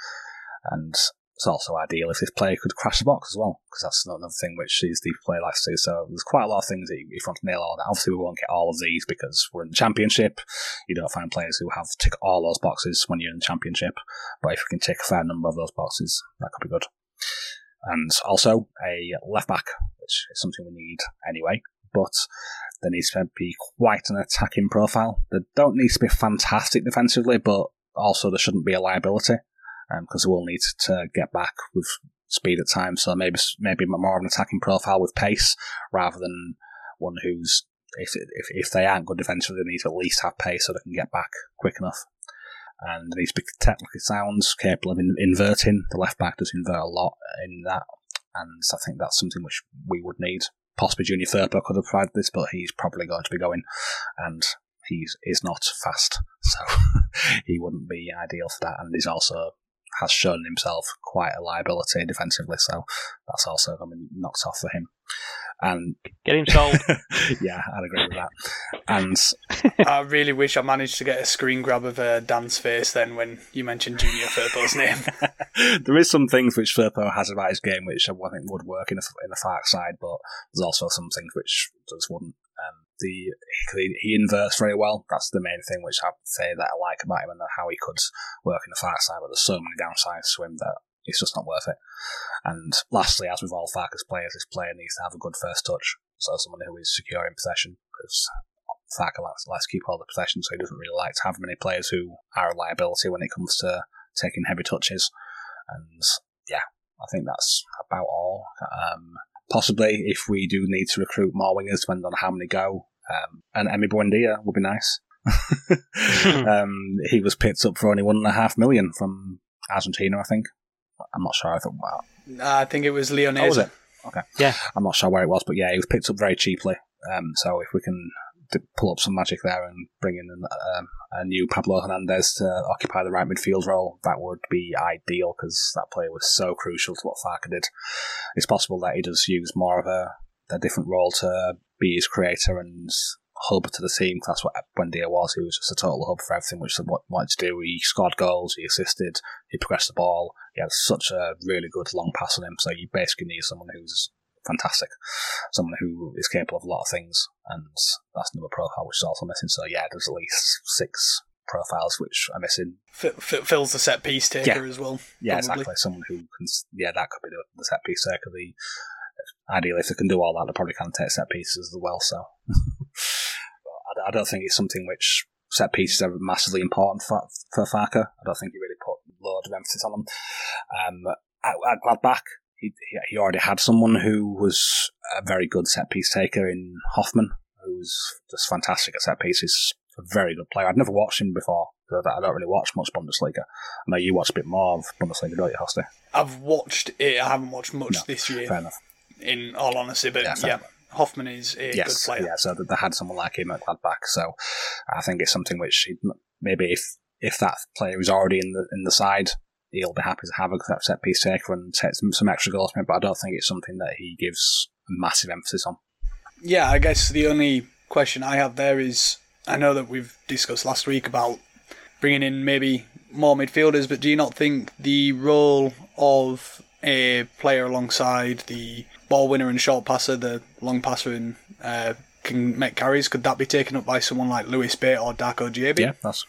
And it's also ideal if this player could crash the box as well, because that's another thing which these deep player likes to do. So there's quite a lot of things that you want to nail all that. Obviously, we won't get all of these because we're in the championship. You don't find players who have tick all those boxes when you're in the championship. But if we can tick a fair number of those boxes, that could be good. And also a left back, which is something we need anyway. But there needs to be quite an attacking profile. They don't need to be fantastic defensively, but also there shouldn't be a liability Um, because we will need to get back with speed at times. So maybe maybe more of an attacking profile with pace rather than one who's if if, if they aren't good defensively, they need to at least have pace so they can get back quick enough. And they need to be technically sound, capable of in, inverting. The left back does invert a lot in that, and I think that's something which we would need. Possibly Junior Firpo could have provided this, but he's probably going to be going, and he's is not fast, so he wouldn't be ideal for that. And he's also has shown himself quite a liability defensively, so that's also going to be knocked off for him. And Get him sold. yeah, I'd agree with that. And I really wish I managed to get a screen grab of uh, Dan's face then when you mentioned Junior Firpo's name. there is some things which Firpo has about his game which I think would work in a, in the Farke side, but there's also some things which just wouldn't. Um, the he, inverts very well. That's the main thing which I say that I like about him and how he could work in the Farke side. But there's so many downsides to him that it's just not worth it. And lastly, as with all Farke's players, this player needs to have a good first touch. So someone who is secure in possession, because Farke likes, likes to keep all the possession, so he doesn't really like to have many players who are a liability when it comes to taking heavy touches. And yeah, I think that's about all. Um, possibly, if we do need to recruit more wingers, depending on how many go, um, and Emi Buendia would be nice. um, he was picked up for only one and a half million from Argentina, I think. I'm not sure if it. Well, I think it was Leonese. oh, was it? Okay. Yeah. I'm not sure where it was, but yeah, he was picked up very cheaply. Um, so if we can d- pull up some magic there and bring in an, um, a new Pablo Hernandez to occupy the right midfield role, that would be ideal because that player was so crucial to what Farke did. It's possible that he does use more of a, a different role to be his creator and hub to the team. That's what Buendia was. He was just a total hub for everything, which what wanted to do. He scored goals, he assisted, he progressed the ball. He had such a really good long pass on him. So you basically need someone who's fantastic, someone who is capable of a lot of things, and that's another profile which is also missing. So yeah, there's at least six profiles which are missing. F- f- fills the set piece taker Yeah. as well. Yeah, probably. exactly. Someone who can, yeah, that could be the, the set piece taker. The ideally, if they can do all that, they probably can take set pieces as well. So, I, don't- I don't think it's something which set pieces are massively important for for Farke. I don't think he really put a loads of emphasis on them. Um, at, at Gladbach, he he- already had someone who was a very good set piece taker in Hofmann, who's just fantastic at set pieces. A very good player. I'd never watched him before. so I don't really watch much Bundesliga. I know you watch a bit more of Bundesliga, don't you, Hosty? I've watched it. I haven't watched much No, this year, Fair enough. In all honesty. But Yeah, yeah. Hofmann is a yes, good player. yeah. So they had someone like him at Gladbach. So I think it's something which maybe if if that player is already in the in the side, he'll be happy to have a set piece taker and take some, some extra goals from. But I don't think it's something that he gives massive emphasis on. Yeah, I guess the only question I have there is I know that we've discussed last week about bringing in maybe more midfielders, but do you not think the role of a player alongside the ball winner and short passer, the long passer and uh, can make carries, could that be taken up by someone like Lewis Bate or Darko Gyabi? Yeah, that's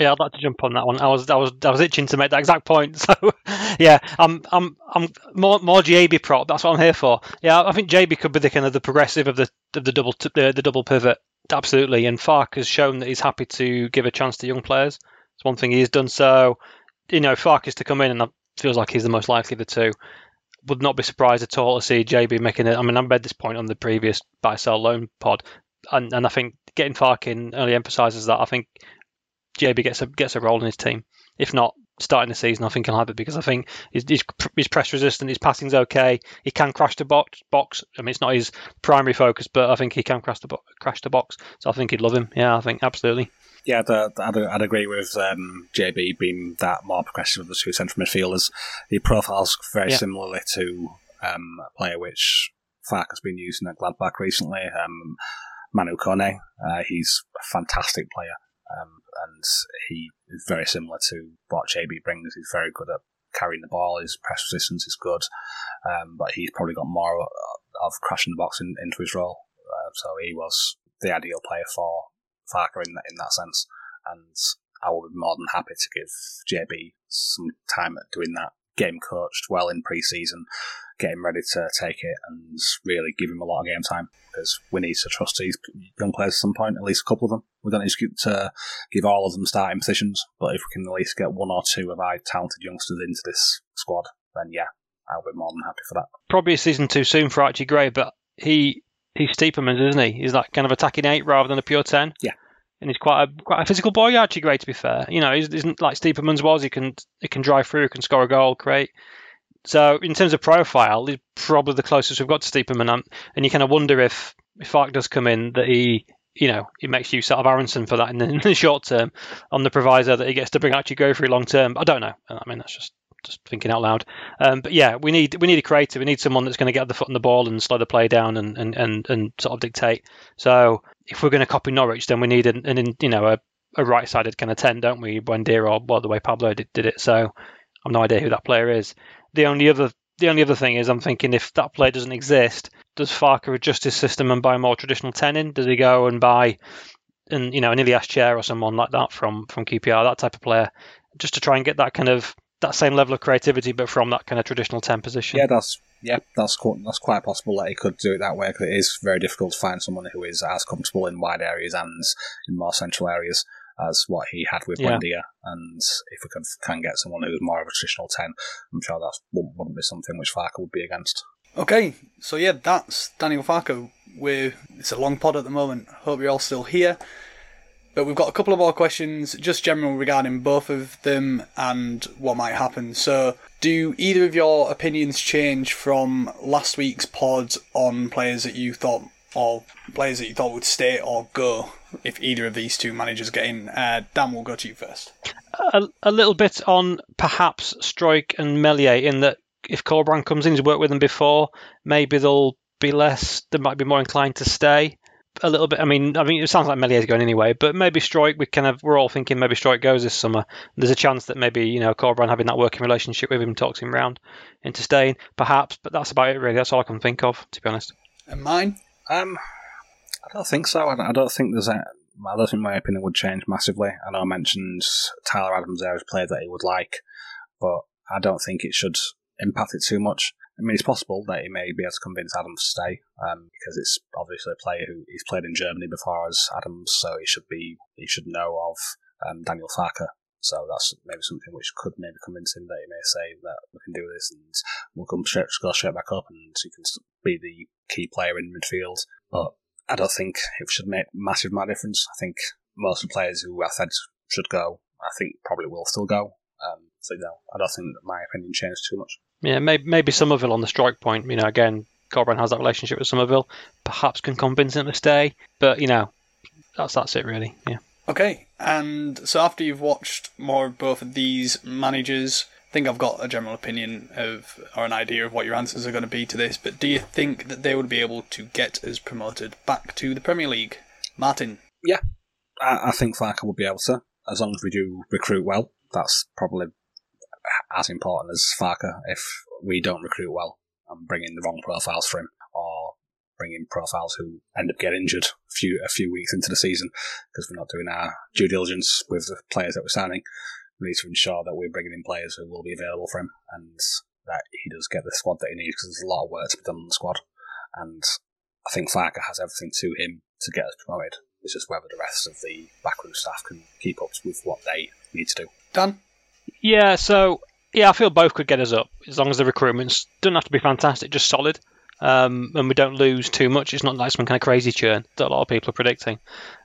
Yeah, I'd like to jump on that one. I was, I was, I was itching to make that exact point. So, yeah, I'm, I'm, I'm more, more Gyabi prop. That's what I'm here for. Yeah, I think Gyabi could be the kind of the progressive of the, of the double, the, the double pivot. Absolutely, and Farke has shown that he's happy to give a chance to young players. It's one thing he's done. So, you know, Farke is to come in, and it feels like he's the most likely of the two. Would not be surprised at all to see Gyabi making it. I mean, I made this point on the previous buy sell loan pod, and and I think getting Farke in only emphasises that. I think Gyabi gets a gets a role in his team. If not starting the season, I think he'll have it because I think he's, he's, he's press resistant, his passing's okay. He can crash the box. Box. I mean, it's not his primary focus, but I think he can crash the bo- crash the box. So I think he'd love him. Yeah, I think absolutely. Yeah, I'd, uh, I'd, I'd agree with um, Gyabi being that more progressive of the two central midfielders. He profiles very Yeah. similarly to um, a player which Farke has been using at Gladbach recently, um, Manu Kone. Uh, he's a fantastic player, um, and he is very similar to what Gyabi brings. He's very good at carrying the ball. His press resistance is good, um, but he's probably got more of crashing the box in, into his role. Uh, so he was the ideal player for Farke in that in that sense, and I would be more than happy to give Gyabi some time at doing that. Him coached well in pre-season, get him ready to take it, and really give him a lot of game time because we need to trust these young players at some point, at least a couple of them. We don't need to give all of them starting positions, but if we can at least get one or two of our talented youngsters into this squad, then yeah, I'll be more than happy for that. Probably a season too soon for Archie Gray, but he he's Stiepermann's, isn't he? He's like kind of attacking eight rather than a pure ten. Yeah. And he's quite a quite a physical boy, actually. Great To be fair, you know, he's isn't like Stiepermann's was. He can he can drive through, he can score a goal, create. So in terms of profile, he's probably the closest we've got to Steeperman, and, you kind of wonder if if Farke does come in that he you know he makes use out of Aaronson for that in the, in the short term, on the proviso that he gets to bring Archie Gray through long term. I don't know. I mean that's just just thinking out loud. Um, but yeah, we need we need a creator. We need someone that's going to get the foot on the ball and slow the play down and and, and, and sort of dictate. So if we're going to copy Norwich, then we need an, an you know a, a right-sided kind of ten, don't we? Buendia or well, the way Pablo did, did it. So I've no idea who that player is. The only other the only other thing is I'm thinking if that player doesn't exist, does Farke adjust his system and buy more traditional ten in? Does he go and buy and you know an Ilias Chair or someone like that from from QPR, that type of player, just to try and get that kind of that same level of creativity, but from that kind of traditional ten position. Yeah, that's yeah, that's quite, that's quite possible that he could do it that way because it is very difficult to find someone who is as comfortable in wide areas and in more central areas as what he had with Yeah. Buendia. And if we can can get someone who's more of a traditional ten, I'm sure that wouldn't, wouldn't be something which Farke would be against. Okay, so yeah, that's Daniel Farke. We're it's a long pod at the moment. Hope you're all still here. But we've got a couple of more questions, just general regarding both of them and what might happen. So, do either of your opinions change from last week's pod on players that you thought, or players that you thought would stay or go if either of these two managers get in? Uh, Dan, we'll go to you first. A, a little bit on perhaps Struijk and Meslier in that if Corberán comes in, he's worked with them before, maybe they'll be less, they might be more inclined to stay a little bit. I mean, I mean, it sounds like Meslier's going anyway, but maybe Struijk. We kind of we're all thinking maybe Struijk goes this summer. There's a chance that maybe you know Corberán having that working relationship with him talks him round into staying, perhaps. But that's about it, really. That's all I can think of, to be honest. And mine? Um, I don't think so. I don't think there's a. I don't think my opinion would change massively. I know I mentioned Tyler Adams there as a player that he would like, but I don't think it should impact it too much. I mean, it's possible that he may be able to convince Adams to stay um, because it's obviously a player who he's played in Germany before as Adams, so he should be he should know of um, Daniel Farke. So that's maybe something which could maybe convince him that he may say that we can do this and we'll come straight, go straight back up and he can be the key player in midfield. But I don't think it should make massive amount difference. I think most of the players who I said should go, I think probably will still go. Um, so no, I don't think that my opinion changed too much. Yeah, maybe, maybe Summerville on the strike point. You know, again, Corberán has that relationship with Summerville. Perhaps can convince him to stay, but you know, that's that's it really. Yeah. Okay, and so after you've watched more of both of these managers, I think I've got a general opinion of or an idea of what your answers are going to be to this. But do you think that they would be able to get us promoted back to the Premier League, Martin? Yeah, I, I think Farke will be able to, as long as we do recruit well. That's probably as important as Farke if we don't recruit well and bring in the wrong profiles for him, or bring in profiles who end up getting injured a few a few weeks into the season because we're not doing our due diligence with the players that we're signing. We need to ensure that we're bringing in players who will be available for him and that he does get the squad that he needs because there's a lot of work to be done on the squad. And I think Farke has everything to him to get us promoted. It's just whether the rest of the backroom staff can keep up with what they need to do. Dan? Yeah, so yeah, I feel both could get us up as long as the recruitments doesn't have to be fantastic, just solid. Um, and we don't lose too much. It's not like some kind of crazy churn that a lot of people are predicting.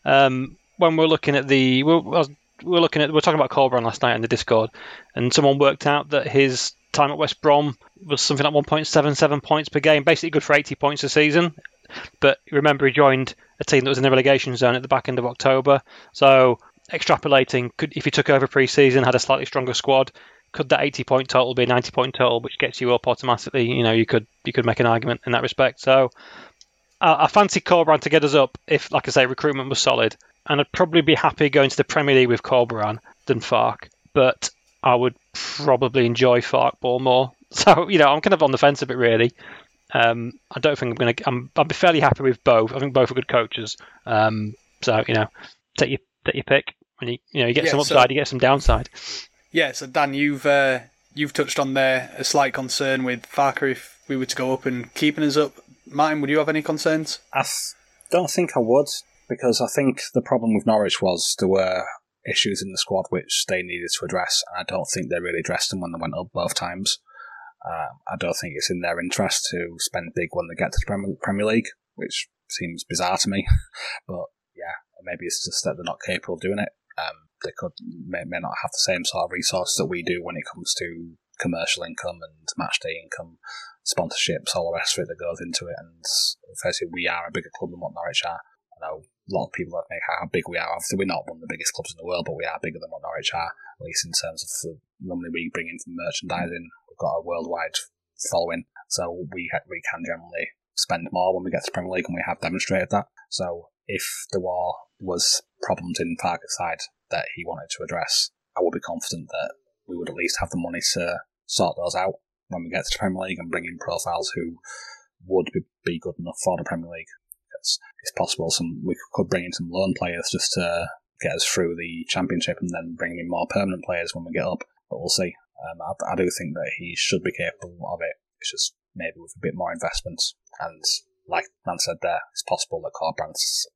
Um, when we're looking at the, we're, we're looking at, we're talking about Corberán last night in the Discord, and someone worked out that his time at West Brom was something like 1.77 points per game, basically good for 80 points a season. But remember, he joined a team that was in the relegation zone at the back end of October. So extrapolating, could if you took over pre-season, had a slightly stronger squad, could that 80 point total be a 90 point total, which gets you up automatically? You know, you could you could make an argument in that respect. So I, I fancy Corberán to get us up if, like I say, recruitment was solid, and I'd probably be happy going to the Premier League with Corberán than Farke, but I would probably enjoy Farke ball more. So you know, I'm kind of on the fence a bit really. Um, I don't think I'm going to. I'm, I'll be fairly happy with both. I think both are good coaches. Um, so you know, take your take your pick. When you you know you get yeah, some upside, so, you get some downside. Yeah. So Dan, you've uh, you've touched on there a slight concern with Farke if we were to go up and keeping us up. Martin, would you have any concerns? I don't think I would because I think the problem with Norwich was there were issues in the squad which they needed to address, and I don't think they really addressed them when they went up both times. Uh, I don't think it's in their interest to spend big when they get to the Premier League, which seems bizarre to me. but yeah, maybe it's just that they're not capable of doing it. Um, they could may, may not have the same sort of resources that we do when it comes to commercial income and match day income, sponsorships, all the rest of it that goes into it. And firstly, we are a bigger club than what Norwich are. I know a lot of people that make how big we are. Obviously, we're not one of the biggest clubs in the world, but we are bigger than what Norwich are, at least in terms of the money we bring in from merchandising. We've got a worldwide following, so we ha- we can generally spend more when we get to Premier League, and we have demonstrated that. So if there were was problems in Farke's side that he wanted to address, I would be confident that we would at least have the money to sort those out when we get to the Premier League and bring in profiles who would be, good enough for the Premier League. It's, it's possible some we could bring in some loan players just to get us through the Championship and then bring in more permanent players when we get up. But we'll see. Um, I, I do think that he should be capable of it. It's just maybe with a bit more investment. And like Dan said there, it's possible that Corberán's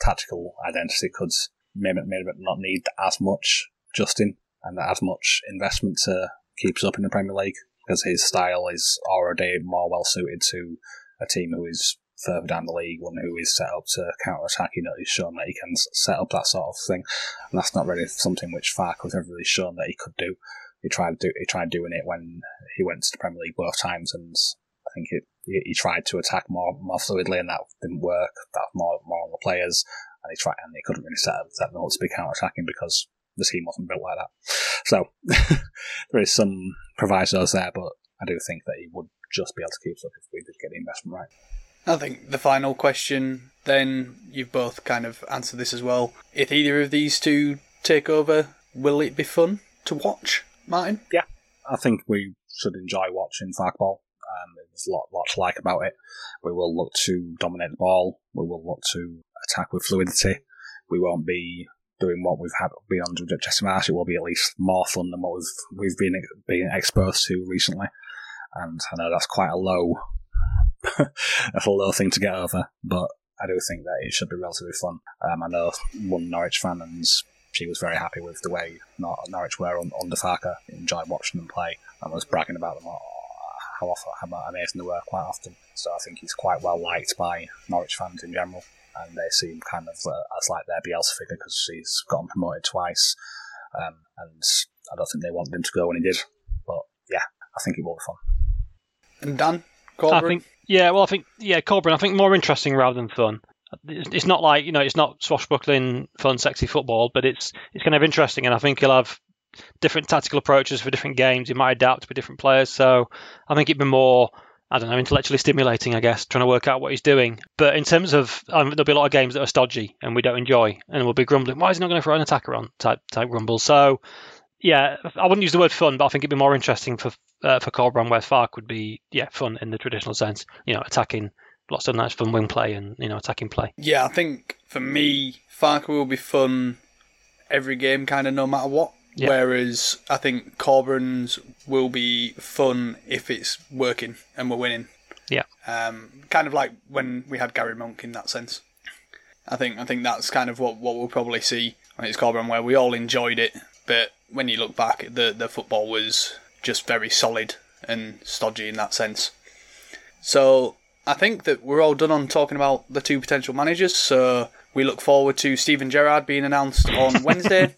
tactical identity could maybe, maybe not need as much Justin and as much investment to keep us up in the Premier League because his style is already more well suited to a team who is further down the league, one who is set up to counter attack. You know, he's shown that he can set up that sort of thing, and that's not really something which Farke has ever really shown that he could do. He tried do, he tried doing it when he went to the Premier League both times, and think it, he, he tried to attack more more fluidly, and that didn't work. That more more on the players, and he tried and he couldn't really set up set them up to be counter attacking because the team wasn't built like that. So there is some provisos there, but I do think that he would just be able to keep up if we did get the investment right. I think the final question, then you've both kind of answered this as well. If either of these two take over, will it be fun to watch, Martin? Yeah, I think we should enjoy watching Farke ball. Um, there's a lot, lot to like about it. We will look to dominate the ball. We will look to attack with fluidity. We won't be doing what we've had been under Jesse Marsch. It will be at least more fun than what we've we've been being exposed to recently. And I know that's quite a low that's a low thing to get over, but I do think that it should be relatively fun. Um, I know one Norwich fan, and she was very happy with the way Norwich were on under Farke. Enjoyed watching them play and was bragging about them how often how amazing they were quite often. So I think he's quite well liked by Norwich fans in general, and they see him kind of uh, as like their Bielsa figure because he's gotten promoted twice, um, and I don't think they wanted him to go when he did. But yeah, I think it will be fun. And Dan, Corberán? I think yeah, well, I think yeah, Corberán. I think more interesting rather than fun. It's not like you know, it's not swashbuckling, fun, sexy football, but it's it's kind of interesting, and I think he'll have different tactical approaches for different games. You might adapt with different players, so I think it'd be more. I don't know, intellectually stimulating, I guess, trying to work out what he's doing. But in terms of, um, there'll be a lot of games that are stodgy and we don't enjoy, and we'll be grumbling, why is he not going to throw an attacker on type type grumble? So, yeah, I wouldn't use the word fun, but I think it'd be more interesting for uh, for Corberán, where Farke would be yeah fun in the traditional sense. You know, attacking lots of nice fun wing play and you know attacking play. Yeah, I think for me, Farke will be fun every game, kind of no matter what. Yeah. Whereas I think Corberán's will be fun if it's working and we're winning. Yeah. Um, kind of like when we had Gary Monk in that sense. I think I think that's kind of what, what we'll probably see when it's Corberán, where we all enjoyed it, but when you look back, the the football was just very solid and stodgy in that sense. So I think that we're all done on talking about the two potential managers. So we look forward to Steven Gerrard being announced on Wednesday,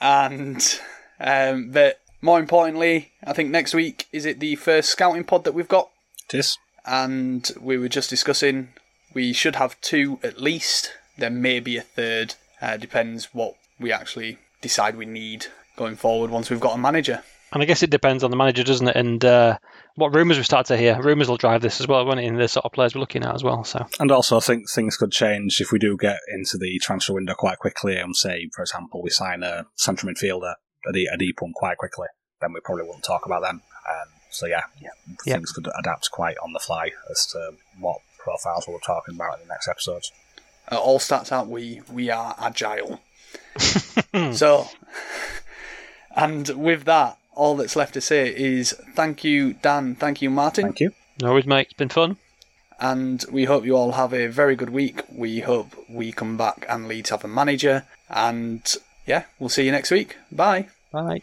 and um, but more importantly, I think next week is it the first scouting pod that we've got. It is, and we were just discussing we should have two at least. There may be a third. Uh, depends what we actually decide we need going forward once we've got a manager. And I guess it depends on the manager, doesn't it? And uh, what rumours we start to hear. Rumours will drive this as well, won't it? In the sort of players we're looking at as well. So. And also, I think things could change if we do get into the transfer window quite quickly. And say, for example, we sign a central midfielder, a deep, a deep one, quite quickly. Then we probably won't talk about them. Um, so yeah, yeah, things could adapt quite on the fly as to what profiles we're talking about in the next episodes. It all starts out we we are agile. so, and with that, all that's left to say is thank you, Dan. Thank you, Martin. Thank you. No worries, mate. It's been fun. And we hope you all have a very good week. We hope we come back and Leeds have a manager. And yeah, we'll see you next week. Bye. Bye.